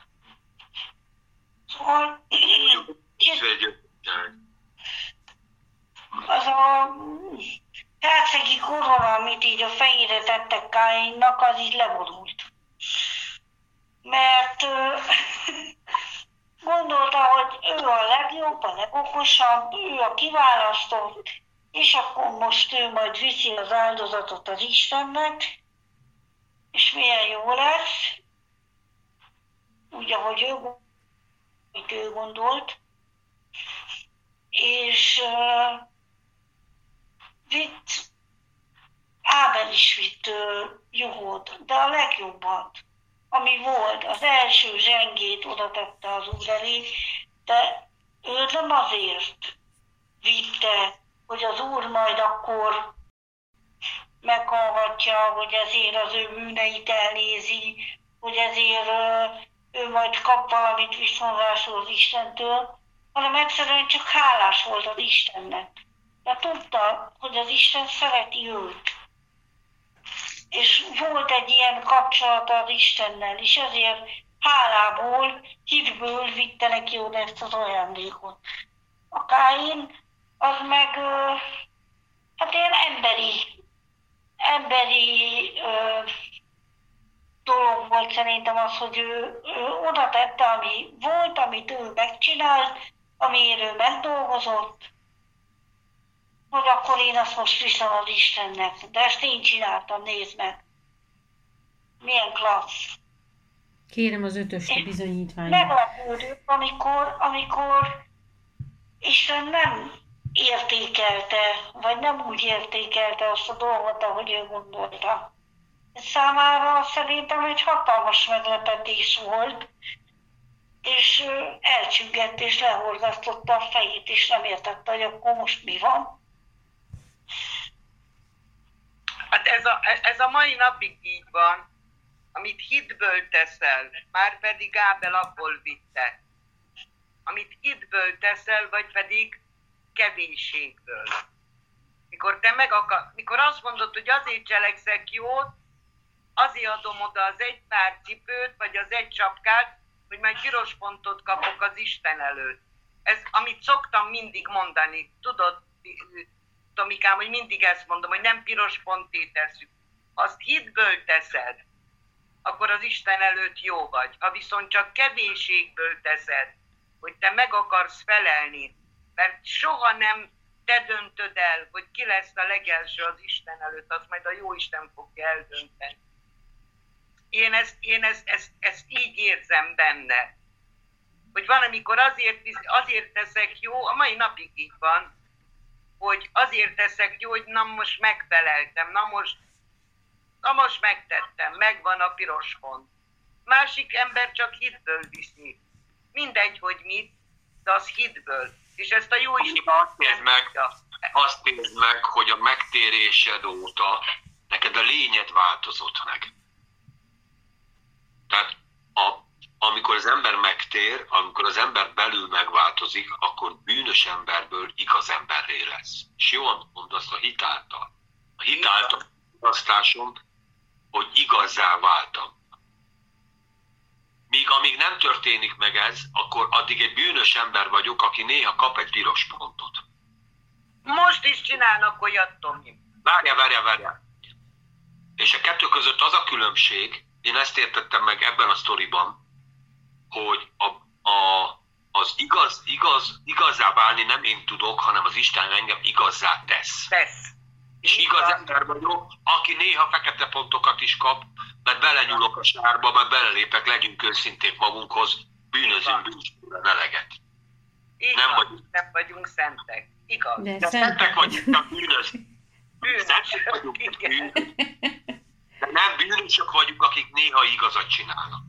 Szóval az a hercegi korona, amit így a fejére tettek Káinnak, az így leborult. Mert gondolta, hogy ő a legjobb, a legokosabb, ő a kiválasztott, és akkor most ő majd viszi az áldozatot az Istennek, és milyen jó lesz, úgy, ahogy ő, amit ő gondolt, és uh, vitt, Ábel is vitt uh, juhot, de a legjobbat, ami volt, az első zsengét oda tette az úr elé, de ő nem azért vitte, hogy az úr majd akkor meghallgatja, hogy ezért az ő bűneit elnézi, hogy ezért ő majd kap valamit viszonzásul az Istentől, hanem egyszerűen csak hálás volt az Istennek. De tudta, hogy az Isten szereti őt. És volt egy ilyen kapcsolata az Istennel, és ezért hálából, hitből vitte neki oda ezt az ajándékot. A Káin az meg hát ilyen emberi, emberi dolog volt szerintem az, hogy ő, ő oda tette, ami volt, amit ő megcsinált, amiért ő megdolgozott, hogy akkor én azt most viszem az Istennek. De ezt én csináltam, nézd meg. Milyen klassz. Kérem az ötös bizonyítványt. Meglepődök, amikor, amikor Isten nem értékelte, vagy nem úgy értékelte azt a dolgot, ahogy ő gondolta. Számára szerintem egy hatalmas meglepetés volt, és elcsüggett és lehorgasztotta a fejét, és nem értette, hogy akkor most mi van. Hát ez a, ez a mai napig így van, amit hitből teszel, már pedig Ábel abból vitte. Amit hitből teszel, vagy pedig kevénységből. Mikor te meg akar, mikor azt mondod, hogy azért cselekszek jót, azért adom oda az egy pár cipőt, vagy az egy csapkát, hogy majd piros pontot kapok az Isten előtt. Ez, amit szoktam mindig mondani, tudod, Tomikám, hogy mindig ezt mondom, hogy nem piros ponté teszünk. Azt hitből teszed, akkor az Isten előtt jó vagy. Ha viszont csak kevénységből teszed, hogy te meg akarsz felelni, mert soha nem te döntöd el, hogy ki lesz a legelső az Isten előtt, azt majd a jó Isten fogja eldönteni. Én ezt, én ezt, ezt, ezt így érzem benne. Hogy van, amikor azért, azért teszek jó, a mai napig így van, hogy azért teszek jó, hogy na most megfeleltem, na most, na most megtettem, megvan a piros pont. Másik ember csak hitből viszi. Mindegy, hogy mit, de az hitből. És ezt a jó is azt érd meg, azt érd meg, hogy a megtérésed óta neked a lényed változott meg. Tehát a, amikor az ember megtér, amikor az ember belül megváltozik, akkor bűnös emberből igaz emberré lesz. És jól mondasz a hitáltal. A hitáltal választásom, hogy igazzá váltam. Míg amíg nem történik meg ez, akkor addig egy bűnös ember vagyok, aki néha kap egy piros pontot. Most is csinálnak olyat, Tomi. Várja, várja, várja. És a kettő között az a különbség, én ezt értettem meg ebben a sztoriban, hogy a, a, az igaz, igaz, igazá válni nem én tudok, hanem az Isten engem igazzá tesz. Tesz. És igaz ember vagyok, aki néha fekete pontokat is kap, mert belenyúlok a sárba, mert belelépek, legyünk őszinték magunkhoz, bűnözünk bűnözően eleget. Igaz, nem vagyunk. Nem vagyunk szentek. Igaz. De, De szentek vagyunk, nem bűnös. Bűnösök vagyunk, igen. De nem bűnösök vagyunk, akik néha igazat csinálnak.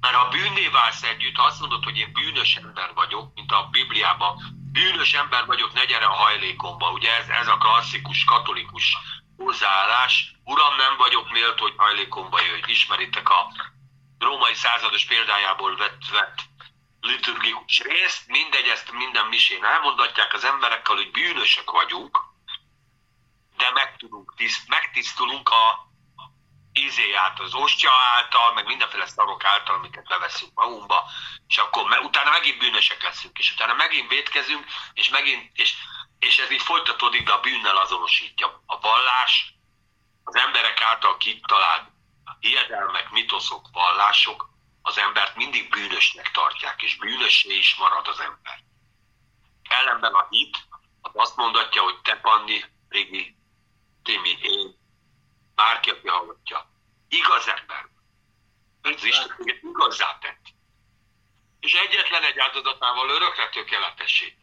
Mert ha bűnné válsz együtt, ha azt mondod, hogy én bűnös ember vagyok, mint a Bibliában, bűnös ember vagyok, ne gyere a hajlékomba. Ugye ez, ez a klasszikus katolikus hozzáállás. Uram, nem vagyok méltó, hogy hajlékomba jöjj. Ismeritek a római százados példájából vett, vett liturgikus részt. Mindegy, ezt minden misén elmondatják az emberekkel, hogy bűnösök vagyunk, de meg tudunk, tiszt, megtisztulunk a ízé át az ostya által, meg mindenféle szarok által, amiket beveszünk magunkba, és akkor me, utána megint bűnösek leszünk, és utána megint vétkezünk, és megint, és, és ez így folytatódik, de a bűnnel azonosítja. A vallás, az emberek által kitalált hiedelmek, mitoszok, vallások az embert mindig bűnösnek tartják, és bűnössé is marad az ember. Ellenben a hit az azt mondatja, hogy te Panni, Régi, Timi, én, bárki, aki hallgatja, igaz ember. Az Isten igazá tett. És egyetlen egy áldozatával örökre tökéletessé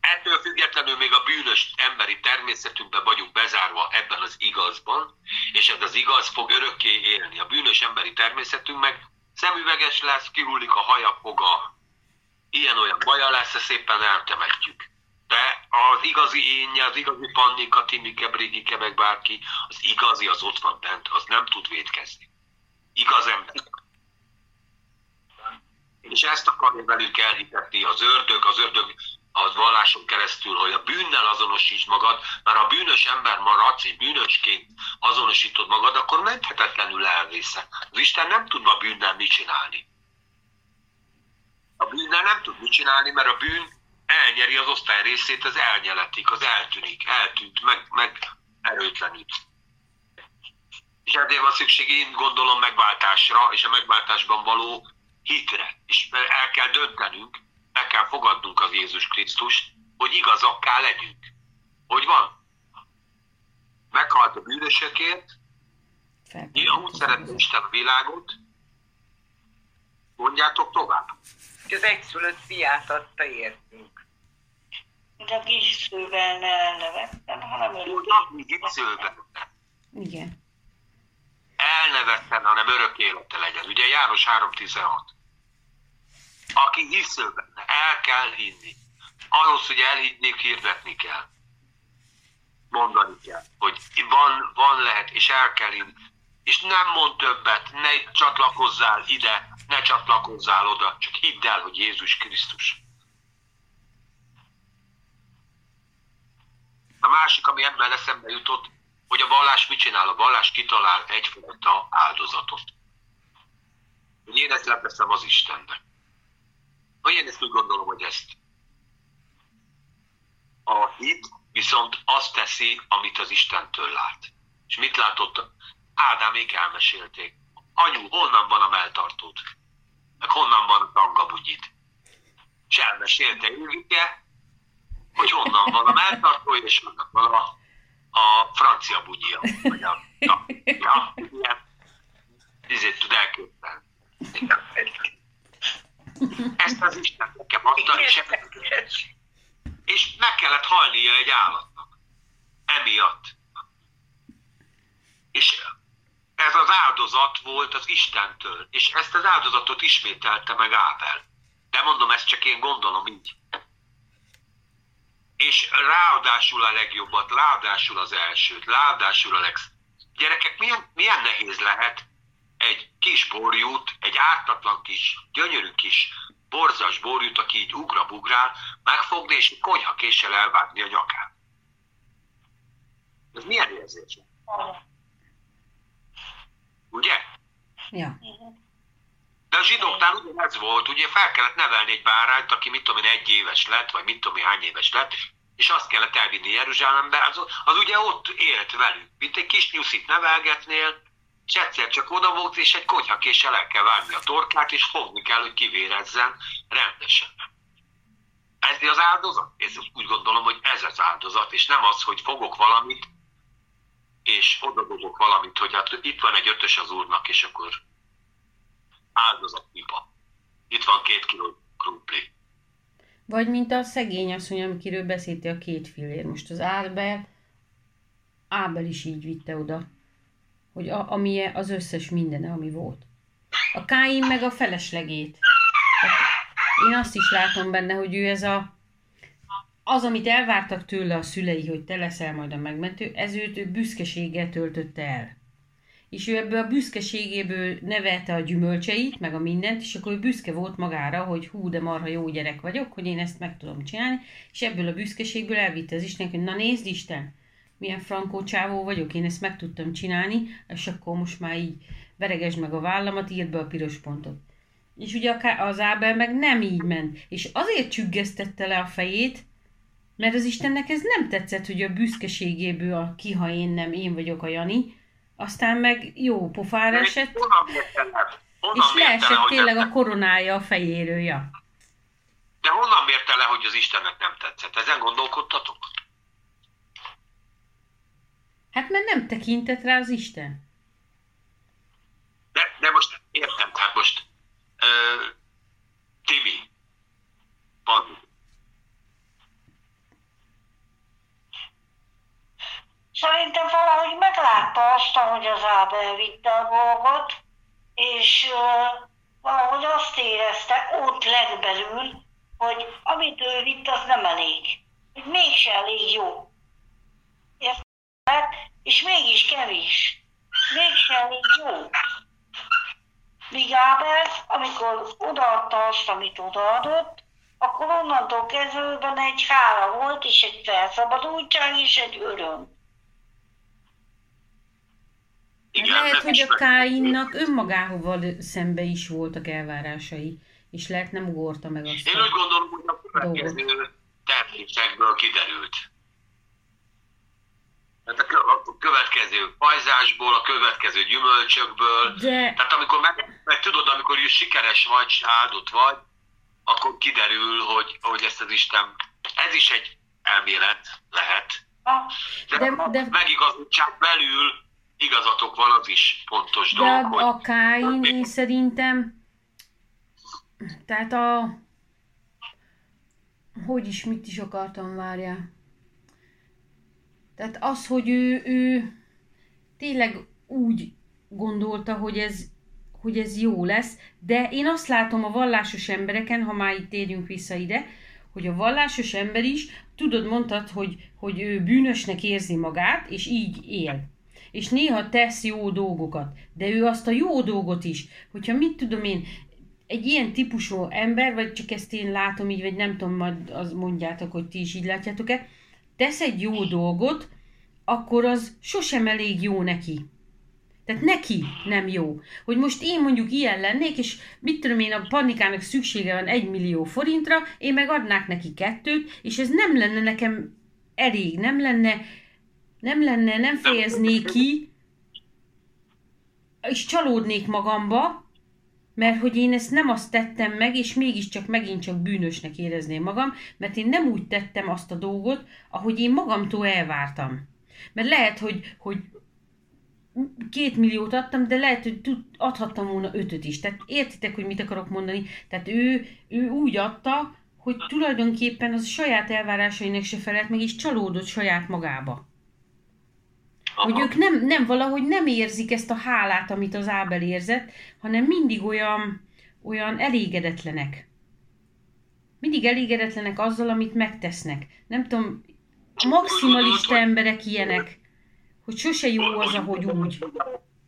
Ettől függetlenül még a bűnös emberi természetünkben vagyunk bezárva ebben az igazban, és ez az igaz fog örökké élni. A bűnös emberi természetünk meg szemüveges lesz, kihullik a haja foga, ilyen-olyan baja lesz, szépen eltemetjük. De az igazi énje, az igazi Pannika, Timike, Brigike, meg bárki, az igazi, az ott van bent, az nem tud védkezni. Igaz ember. És ezt akarja velük elhitetni az ördög, az ördög az valláson keresztül, hogy a bűnnel azonosíts magad, mert ha bűnös ember maradsz, és bűnösként azonosítod magad, akkor menthetetlenül elvészek. Az Isten nem tud ma bűnnel mit csinálni. A bűnnel nem tud mit csinálni, mert a bűn elnyeri az osztály részét, az elnyeletik, az eltűnik, eltűnt, meg, meg erőtlenít. És ezért van szükség, én gondolom megváltásra, és a megváltásban való hitre. És el kell döntenünk, meg kell fogadnunk az Jézus Krisztust, hogy igazakká legyünk. Hogy van? Meghalt a bűnösökért, úgy szeretne Isten a világot, mondjátok tovább. Hogy az egyszülött fiát adta értünk. De a kis szővel ne elnevettem, hanem örök szővel. Igen. Elnevettem, hanem örök élete legyen. Ugye János 3.16. Aki hisző benne, el kell hinni. Ahhoz, hogy elhinnék, hirdetni kell. Mondani kell, hogy van, van lehet, és el kell hinni. És nem mond többet, ne csatlakozzál ide, ne csatlakozzál oda, csak hidd el, hogy Jézus Krisztus. A másik, ami ebben eszembe jutott, hogy a vallás mit csinál? A vallás kitalál egyfajta áldozatot. Hogy én ezt leteszem az Istennek. Na, én ezt úgy gondolom, hogy ezt. A hit viszont azt teszi, amit az Istentől lát. És mit látott? Ádámék elmesélték. Anyu, honnan van a melltartód? Meg honnan van a tangabugyit? És elmesélte Ülvike, hogy honnan van a melltartó, és honnan van a, a francia bugyia. Vagy a, ja, ja, ilyen, ezért tud elképzelni. Ezt az Isten nekem adta, és, és meg kellett halnia egy állatnak. Emiatt. És ez az áldozat volt az Istentől, és ezt az áldozatot ismételte meg Ábel. De mondom, ezt csak én gondolom így. És ráadásul a legjobbat, ráadásul az elsőt, ráadásul a legsz... Gyerekek, milyen, milyen nehéz lehet egy kis borjút, egy ártatlan kis, gyönyörű kis borzas borjút, aki így ugra-bugrál, megfogni és konyhakéssel elvágni a nyakát. Ez milyen érzés? Ugye? Ja. De a zsidóknál ugyanez volt, ugye fel kellett nevelni egy bárányt, aki mit tudom én egy éves lett, vagy mit tudom én hány éves lett, és azt kellett elvinni Jeruzsálembe, az, az ugye ott élt velük, mint egy kis nyuszit nevelgetnél, és egyszer csak oda volt, és egy konyhakéssel el kell vágni a torkát, és fogni kell, hogy kivérezzen rendesen. Ez az áldozat? Ez úgy gondolom, hogy ez az áldozat, és nem az, hogy fogok valamit, és oda valamit, hogy hát itt van egy ötös az úrnak, és akkor áldozat pipa. Itt van két kiló krumpli. Vagy mint a szegény asszony, amikiről beszéltél a két fillér. Most az Ábel, Ábel is így vitte oda hogy a, ami az összes mindene, ami volt. A Káin meg a feleslegét. Hát én azt is látom benne, hogy ő ez a az, amit elvártak tőle a szülei, hogy te leszel majd a megmentő, ez őt büszkeséggel töltötte el. És ő ebből a büszkeségéből nevelte a gyümölcseit, meg a mindent, és akkor ő büszke volt magára, hogy hú, de marha jó gyerek vagyok, hogy én ezt meg tudom csinálni, és ebből a büszkeségből elvitte az Isten, hogy na nézd Isten, milyen frankó csávó vagyok, én ezt meg tudtam csinálni, és akkor most már így veregesd meg a vállamat, írd be a piros pontot. És ugye az Ábel meg nem így ment, és azért csüggesztette le a fejét, mert az Istennek ez nem tetszett, hogy a büszkeségéből a kiha én nem, én vagyok a Jani, aztán meg jó pofára esett, és leesett tényleg a koronája a fejéről, ja. De honnan mérte le, hogy az Istennek nem tetszett? Ezen gondolkodtatok? Hát mert nem tekintett rá az Isten. De, de most értem, tehát most uh, Timi, van. Szerintem valahogy meglátta azt, hogy az Ábel vitte a dolgot, és valahogy azt érezte ott legbelül, hogy amit ő vitt, az nem elég. hogy mégse elég jó. Érted? És mégis kevés. Mégse elég jó. Míg Ábel, amikor odaadta azt, amit odaadott, akkor onnantól kezdődőben egy hála volt, és egy felszabadultság, és egy öröm. Igen, lehet, hogy a Káinnak önmagával szembe is voltak elvárásai, és lehet nem ugorta meg azt. Én úgy gondolom, hogy a következő termésekből kiderült. Tehát a következő pajzásból, a következő gyümölcsökből. De... Tehát amikor meg, meg tudod, amikor is sikeres vagy, áldott vagy, akkor kiderül, hogy, hogy ezt az Isten, ez is egy elmélet lehet. De, de, de... megigazítság belül igazatok van, az is pontos de dolog. De a Káin, én szerintem, tehát a, hogy is, mit is akartam várjál. Tehát az, hogy ő, ő tényleg úgy gondolta, hogy ez, hogy ez jó lesz, de én azt látom a vallásos embereken, ha már itt térjünk vissza ide, hogy a vallásos ember is, tudod, mondtad, hogy, hogy ő bűnösnek érzi magát, és így él. És néha tesz jó dolgokat, de ő azt a jó dolgot is, hogyha mit tudom én, egy ilyen típusú ember, vagy csak ezt én látom így, vagy nem tudom, majd az mondjátok, hogy ti is így látjátok-e, tesz egy jó dolgot, akkor az sosem elég jó neki. Tehát neki nem jó. Hogy most én mondjuk ilyen lennék, és mit tudom én, a panikának szüksége van egy millió forintra, én meg adnák neki kettőt, és ez nem lenne nekem elég, nem lenne, nem lenne, nem fejeznék ki, és csalódnék magamba, mert hogy én ezt nem azt tettem meg, és mégiscsak megint csak bűnösnek érezném magam, mert én nem úgy tettem azt a dolgot, ahogy én magamtól elvártam. Mert lehet, hogy, hogy két milliót adtam, de lehet, hogy adhattam volna ötöt is. Tehát értitek, hogy mit akarok mondani? Tehát ő, ő úgy adta, hogy tulajdonképpen az saját elvárásainak se felelt meg, és csalódott saját magába. Aha. Hogy ők nem, nem valahogy nem érzik ezt a hálát, amit az Ábel érzett, hanem mindig olyan, olyan elégedetlenek. Mindig elégedetlenek azzal, amit megtesznek. Nem tudom, maximalista emberek ilyenek, hogy sose jó az, ahogy úgy.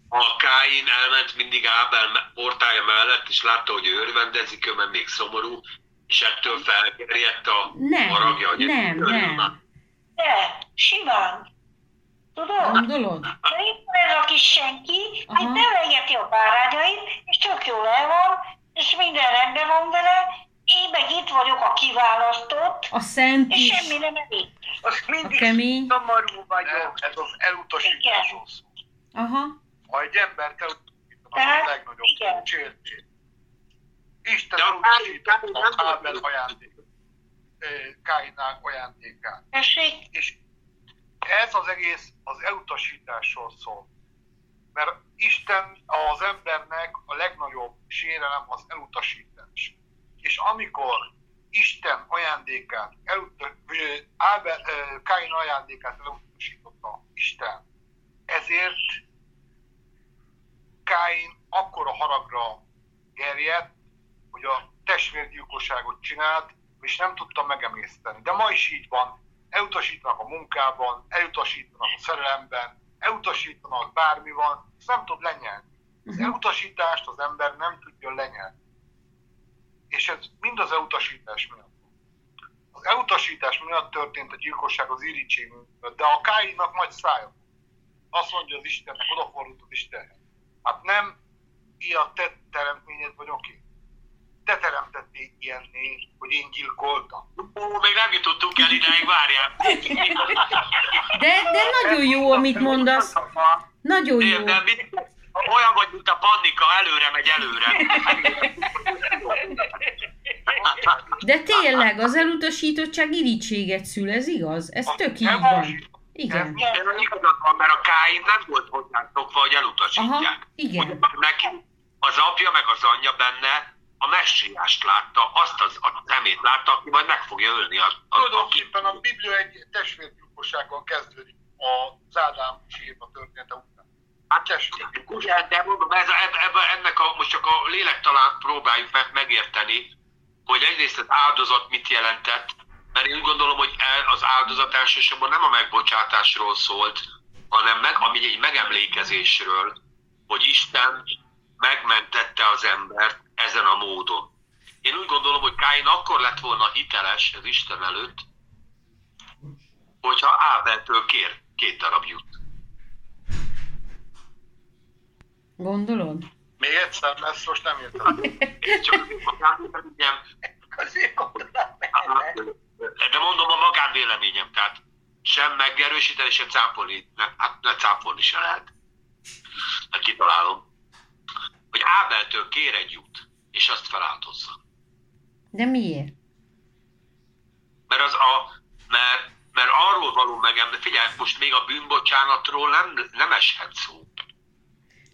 A Káin elment mindig Ábel portája mellett, és látta, hogy ő örvendezik, ő mert még szomorú, és ettől felgerjedt a nem, haragja. Hogy nem, nem. De, simán. Tudod? Gondolod? De itt ez a kis senki, Aha. itt nevelgeti a bárányait, és tök jól el van, és minden rendben van vele, én meg itt vagyok a kiválasztott, a szent és is. semmi nem elég. Az mindig a kemény. szomorú vagyok. Nem, ez az elutasításról szól. Aha. Ha egy embert elutasítanak, az a legnagyobb csérték. Isten elutasította Ábel ajándékát, Káinák ajándékát. És ez az egész az elutasításról szól. Mert Isten az embernek a legnagyobb sérelem az elutasítás. És amikor Isten ajándékát, Káin ajándékát elutasította Isten, ezért Káin akkora haragra gerjedt, hogy a testvérgyilkosságot csinált, és nem tudta megemészteni. De ma is így van, elutasítanak a munkában, elutasítanak a szerelemben, elutasítanak bármi van, ezt nem tud lenyelni. Az mhm. elutasítást az ember nem tudja lenyelni. És ez mind az elutasítás miatt. Az elutasítás miatt történt a gyilkosság az irítség de a Káinak majd szája. Azt mondja az Istennek, odafordult az Istenhez. Hát nem ilyen te teremtményed vagyok én te teremtettél ilyenné, hogy én gyilkoltam. Ó, még nem jutottunk el ideig, várjál. De, de nagyon jó, amit mondasz. Nagyon jó. De, de, olyan vagy, mint a pannika, előre megy előre. De tényleg, az elutasítottság irítséget szül, ez igaz? Ez tök így van. Igen. Igen, igazad van, mert a Káin nem volt hozzászokva, hogy elutasítják. Aha, igen. Neki az apja meg az anyja benne a messiást látta, azt az, a szemét látta, aki majd meg fogja ölni. A, a, Tulajdonképpen a Biblia egy testvérgyilkossággal kezdődik az Ádám és Éva története után. Hát ugye, de mondom, ez, ebbe, ennek a, most csak a lélek talán próbáljuk meg, megérteni, hogy egyrészt az áldozat mit jelentett, Mert én úgy gondolom, hogy az áldozat elsősorban nem a megbocsátásról szólt, hanem meg, ami egy megemlékezésről, hogy Isten megmentette az embert ezen a módon. Én úgy gondolom, hogy Káin akkor lett volna hiteles az Isten előtt, hogyha Ábeltől kér két darab jut. Gondolod? Még egyszer, ezt most nem értem. Én csak magánvéleményem, <laughs> Azért gondolom de mondom a magánvéleményem, tehát sem megerősíteni, sem cáfolni, ne, hát ne cáfolni se lehet. Hát kitalálom. Hogy Ábeltől kér egy jut, és azt feláldozza. De miért? Mert az a, mert, mert arról való megemlékezés, figyelj, most még a bűnbocsánatról nem, nem eshet szó.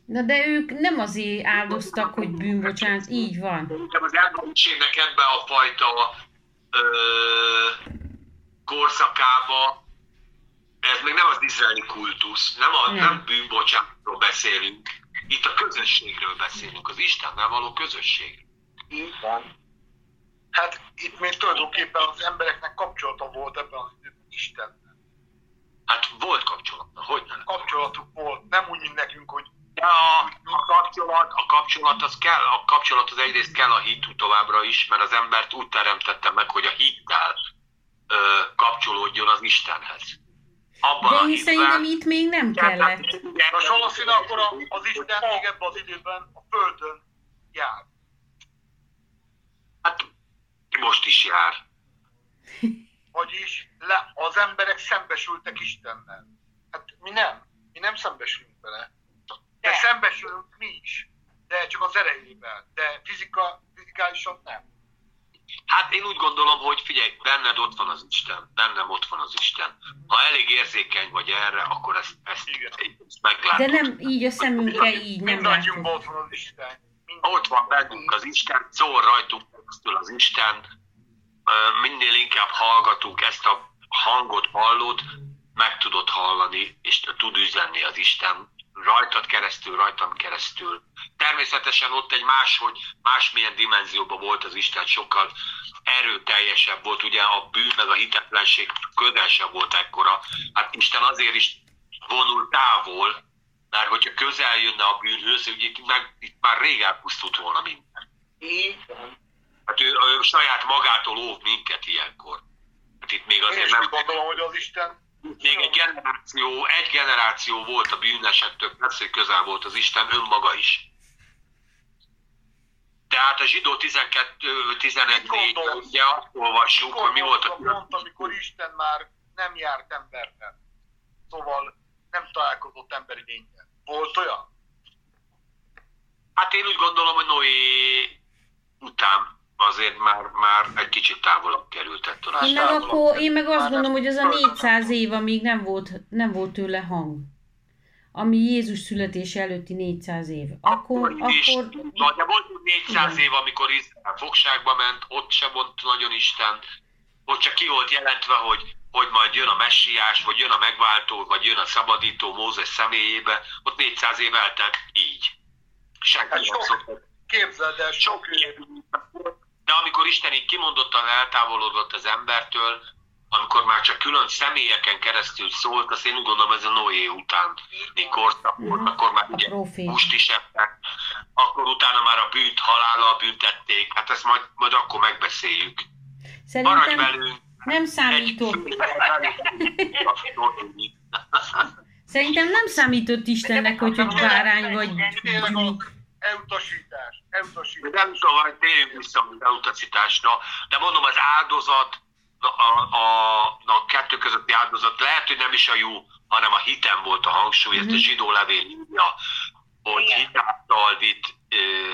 Na de ők nem azért áldoztak, hogy bűnbocsánat, így van. Szerintem az emberiségnek ebbe a fajta ö, korszakába, ez még nem az izraeli kultusz, nem, a, Nem. nem bűnbocsánatról beszélünk, itt a közösségről beszélünk, az Istennel való közösség. Így van. Hát itt még tulajdonképpen az embereknek kapcsolata volt ebben az időben Istennel. Hát volt kapcsolat, hogy nem? Kapcsolatuk volt, nem úgy, mint nekünk, hogy De a, a, kapcsolat, a kapcsolat az kell, a kapcsolat az egyrészt kell a hit továbbra is, mert az embert úgy teremtette meg, hogy a hittel ö, kapcsolódjon az Istenhez. Abban De hitben- szerintem itt még nem kellett. Most valószínűleg akkor az Isten még ebben az időben a Földön jár. Hát most is jár. Vagyis le, az emberek szembesültek Istennel. Hát mi nem. Mi nem szembesülünk vele. De De. szembesülünk mi is. De csak az erejével. De fizika, fizikálisan nem. Hát én úgy gondolom, hogy figyelj, benned ott van az Isten, bennem ott van az Isten. Ha elég érzékeny vagy erre, akkor ezt, ezt, ezt meglátod. De nem így a szemünkkel így nem Mindannyiunkban ott van az Isten. Ott van bennünk az Isten, szól rajtunk keresztül az Isten, minél inkább hallgatunk ezt a hangot hallod, meg tudod hallani, és tud üzenni az Isten rajtad keresztül, rajtam keresztül. Természetesen ott egy más, hogy másmilyen dimenzióban volt az Isten, sokkal erőteljesebb volt, ugye a bűn meg a hitetlenség közel sem volt ekkora. Hát Isten azért is vonul távol, mert hogyha közel jönne a bűnhöz, ugye itt, meg, itt már rég elpusztult volna minden. Van. Hát ő, ő saját magától óv minket ilyenkor. Hát itt még Én azért is nem... gondolom, hogy az Isten Még egy generáció, egy generáció volt a bűnesettől, persze, hogy közel volt az Isten önmaga is. Tehát a zsidó 12 11 Mit gondolsz? ugye azt olvassuk, hogy mi volt a pont, amikor Isten már nem járt emberben. Szóval nem találkozott emberi lényel. Volt olyan? Hát én úgy gondolom, hogy Noé után azért már, már egy kicsit távolabb került ettől. Én meg, akkor, én meg azt gondolom, hogy az a 400 év, amíg nem volt, nem volt tőle hang. Ami Jézus születése előtti 400 év. Akkor, is, akkor Na, de volt 400 Igen. év, amikor Izrael fogságba ment, ott se volt nagyon Isten, ott csak ki volt jelentve, hogy, hogy majd jön a messiás, vagy jön a megváltó, vagy jön a szabadító Mózes személyébe, ott 400 év eltelt így. Senki Hát nem sok- szólt. Képzeld el, sok Sok. De amikor Isten így kimondottan eltávolodott az embertől, amikor már csak külön személyeken keresztül szólt, azt én úgy gondolom, ez a Noé után korszak volt, Mhm. akkor már ugye húst is ettek, akkor utána már a bűnt halállal büntették, hát ezt majd, majd akkor megbeszéljük. Maradj Szerintem velünk! nem számított. Szerintem nem számított Istennek, hogy, hogy bárány vagy Tényleg elutasítás, elutasítás. Nem tudom, hogy térjünk vissza az elutasításra, de mondom, az áldozat, a, a, a, a kettő közötti áldozat lehet, hogy nem is a jó, hanem a hitem volt a hangsúly, ezt a Mhm. zsidó levél írja, hogy Igen. hitáltal vitt ö,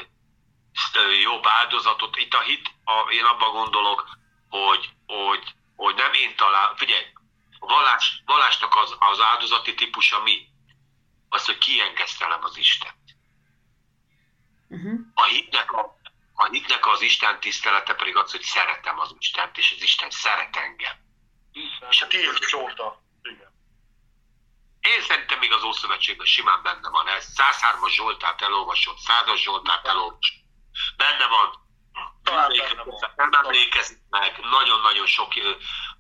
ö, jobb áldozatot. Itt a hit, a, én abban gondolok, hogy, hogy, hogy nem én talál, figyelj, a vallás, vallásnak az, az áldozati típusa mi? Az, hogy kiengesztelem az Isten. Uh-huh. A hitnek, a, a hitnek az Isten tisztelete pedig az, hogy szeretem az Istent, és az Isten szeret engem. És a. Igen. Én szerintem még az Ószövetségben simán benne van ez. 103-as Zsoltát elolvasott, 100-as Zsoltát elolvasott. Benne van, nem emlékezik meg, nagyon-nagyon sok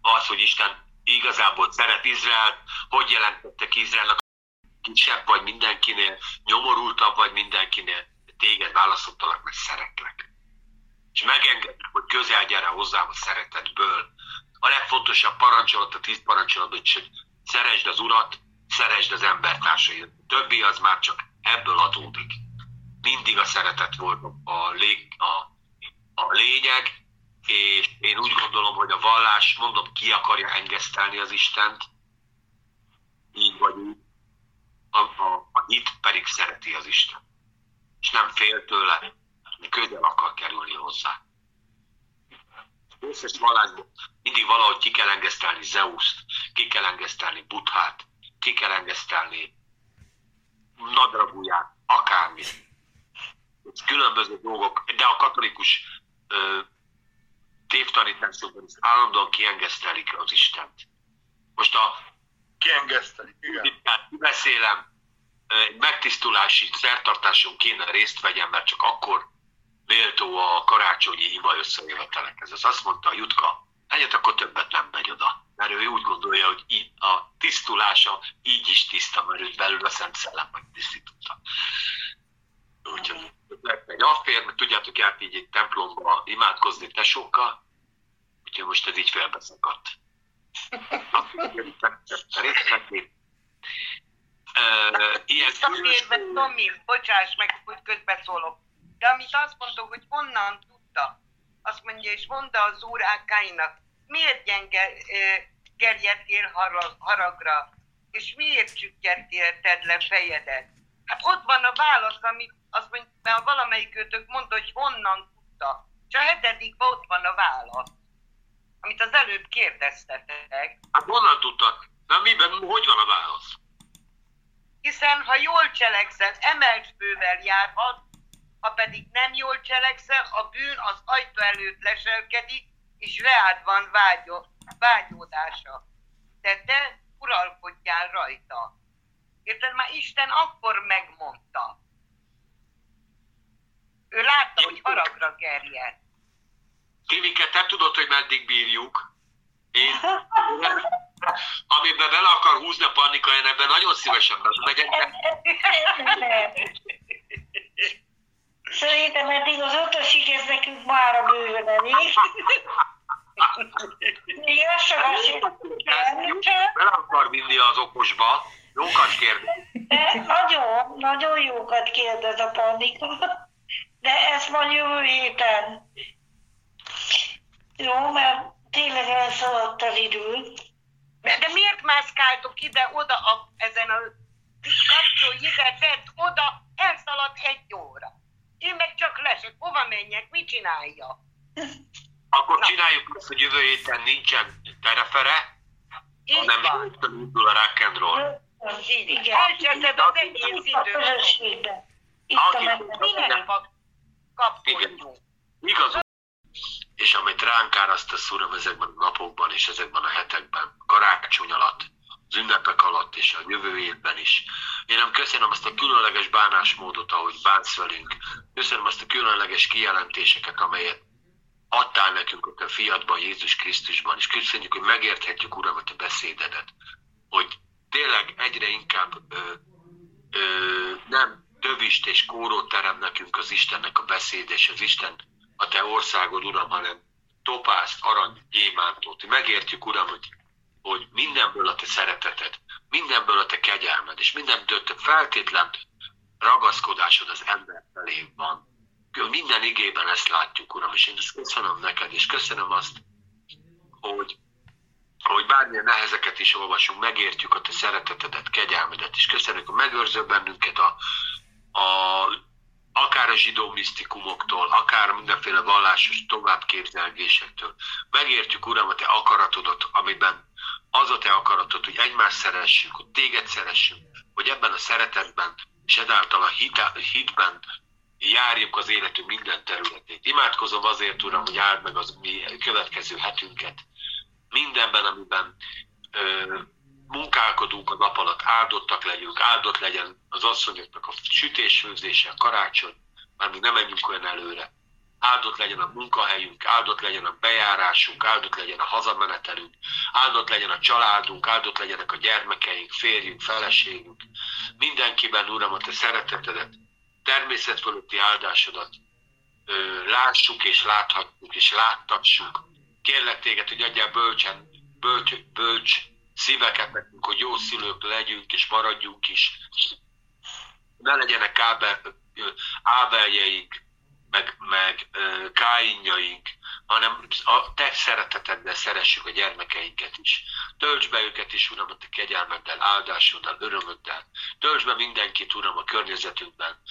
az, hogy Isten igazából szeret Izrael, hogy jelentettek Izraelnek, kisebb vagy mindenkinél, nyomorultabb vagy mindenkinél, téged választottalak, mert szeretlek. És megengedem, hogy közel gyere hozzám a szeretetből. A legfontosabb parancsolat, a tíz parancsolat, hogy szeresd az Urat, szeresd az embertársaidat. Többi az már csak ebből adódik. Mindig a szeretet volt a, lég, a, a lényeg, és én úgy gondolom, hogy a vallás, mondom, ki akarja engesztelni az Istent, így vagy úgy, a, a, a hit pedig szereti az Isten. És nem fél tőle, közel akar kerülni hozzá. Összes vallásban mindig valahogy ki kell engesztelni Zeuszt, ki kell engesztelni Buthát, ki kell engesztelni nadraguját, akármi. Különböző dolgok, de a katolikus ö, tévtanításokban is állandóan kiengesztelik az Istent. Most a kiengesztelik, igen. Beszélem, egy megtisztulási szertartáson kéne részt vegyem, mert csak akkor méltó a karácsonyi ima összejövetelekhez. Ez azt mondta a Jutka, hát akkor többet nem megy oda. Mert ő úgy gondolja, hogy így a tisztulása így is tiszta, mert őt belül a Szent Szellem megtisztította. Úgyhogy egy affér, mert tudjátok, járt így egy templomba imádkozni tesókkal, úgyhogy most ez így felbeszakadt. <laughs> Ilyen Visszatérve, Tomi, bocsáss meg, hogy közbeszólok. De amit azt mondtuk, hogy honnan tudta, azt mondja, és mondta az úr Ákáinak, miért gyenge gerjedtél haragra, és miért csükkentélted le fejedet? Hát ott van a válasz, amit azt mondja, mert valamelyik őtök mondta, hogy honnan tudta. És a hetedikben ott van a válasz, amit az előbb kérdeztetek. Hát honnan tudtak? Na miben, hogy van a válasz? Hiszen ha jól cselekszel, emelt fővel járhat, ha pedig nem jól cselekszel, a bűn az ajtó előtt leselkedik, és reád van vágyó, vágyódása. De te uralkodjál rajta. Érted? Már Isten akkor megmondta. Ő látta, hogy haragra gerjed. Timike, te tudod, hogy meddig bírjuk. Én, amiben bele akar húzni a panika, én ebben nagyon szívesen megyek. Szerintem eddig az ötösig ez nekünk már a bőven elég. Még azt sem Bele akar vinni az okosba. Jókat kérdez. Nagyon, nagyon jókat kérdez a panika. De ez van jövő héten. Jó, mert tényleg elszaladt az idő. De, de miért mászkáltok ide-oda a, ezen a kapcsolj ide, oda, elszaladt egy óra. Én meg csak lesek, hova menjek, mit csinálja? Akkor Na. csináljuk azt, hogy jövő héten nincsen terefere, hanem indul a rock and roll. Igen. Elcseszed az egész időt. Itt a Minek kapcsoljuk? Igazuk. És amit ránk árasztasz, Uram, ezekben a napokban és ezekben a hetekben, karácsony alatt, az ünnepek alatt és a jövő évben is. Én nem köszönöm azt a különleges bánásmódot, ahogy bánsz velünk. Köszönöm azt a különleges kijelentéseket, amelyet adtál nekünk ott a fiatban, Jézus Krisztusban, és köszönjük, hogy megérthetjük, Uram, a te beszédedet, hogy tényleg egyre inkább ö, ö, nem dövist és kórót terem nekünk az Istennek a beszéd, és az Isten a te országod, Uram, hanem topászt, arany, gyémántot. Megértjük, Uram, hogy hogy mindenből a te szereteted, mindenből a te kegyelmed, és mindenből te feltétlen ragaszkodásod az ember felé van. Minden igében ezt látjuk, Uram, és én ezt köszönöm neked, és köszönöm azt, hogy, hogy bármilyen nehezeket is olvasunk, megértjük a te szeretetedet, kegyelmedet, és köszönjük, hogy megőrző bennünket a, a akár a zsidó misztikumoktól, akár mindenféle vallásos továbbképzelgésektől. Megértjük, Uram, a Te akaratodat, amiben az a te akaratod, hogy egymást szeressünk, hogy téged szeressünk, hogy ebben a szeretetben és ezáltal a hitben járjuk az életünk minden területét. Imádkozom azért, Uram, hogy áld meg az mi következő hetünket. Mindenben, amiben ö, munkálkodunk a nap alatt, áldottak legyünk, áldott legyen az asszonyoknak a sütésfőzése, a karácsony, már még nem menjünk olyan előre. áldott legyen a munkahelyünk, áldott legyen a bejárásunk, áldott legyen a hazamenetelünk, áldott legyen a családunk, áldott legyenek a gyermekeink, férjünk, feleségünk. Mindenkiben, Uram, a Te szeretetedet, természet fölötti áldásodat ö, lássuk és láthatjuk és láttassuk. Kérlek Téged, hogy adjál bölcsen, bölcs, bölcs szíveket nekünk, hogy jó szülők legyünk és maradjunk is. Ne legyenek kábel, ábeljeink, meg, meg káinjaink, hanem a te szereteteddel szeressük a gyermekeinket is. Töltsd be őket is, Uram, a te kegyelmeddel, áldásoddal, örömöddel. Töltsd be mindenkit, Uram, a környezetünkben.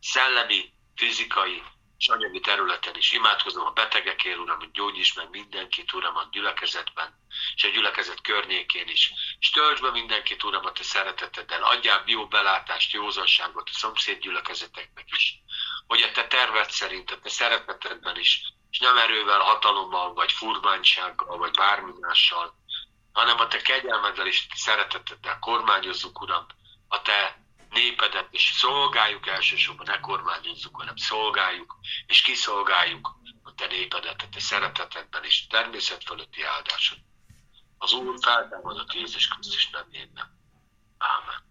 Szellemi, fizikai, és anyagi területen is. Imádkozom a betegekért, Uram, hogy gyógyíts meg mindenkit, Uram, a gyülekezetben, és a gyülekezet környékén is. És töltsd be mindenkit, Uram, a te szereteteddel. Adjál jó belátást, józanságot a szomszéd gyülekezeteknek is. Hogy a te terved szerint, a te szeretetedben is, és nem erővel, hatalommal, vagy furmánysággal, vagy bármi mással, hanem a te kegyelmeddel és szereteteddel kormányozzuk, Uram, a te népedet, és szolgáljuk elsősorban, ne kormányozzuk, hanem szolgáljuk, és kiszolgáljuk a te népedet, a te szeretetedben, és természet fölötti áldásod. Az Úr feltámadott Jézus Krisztus nevében. Ámen.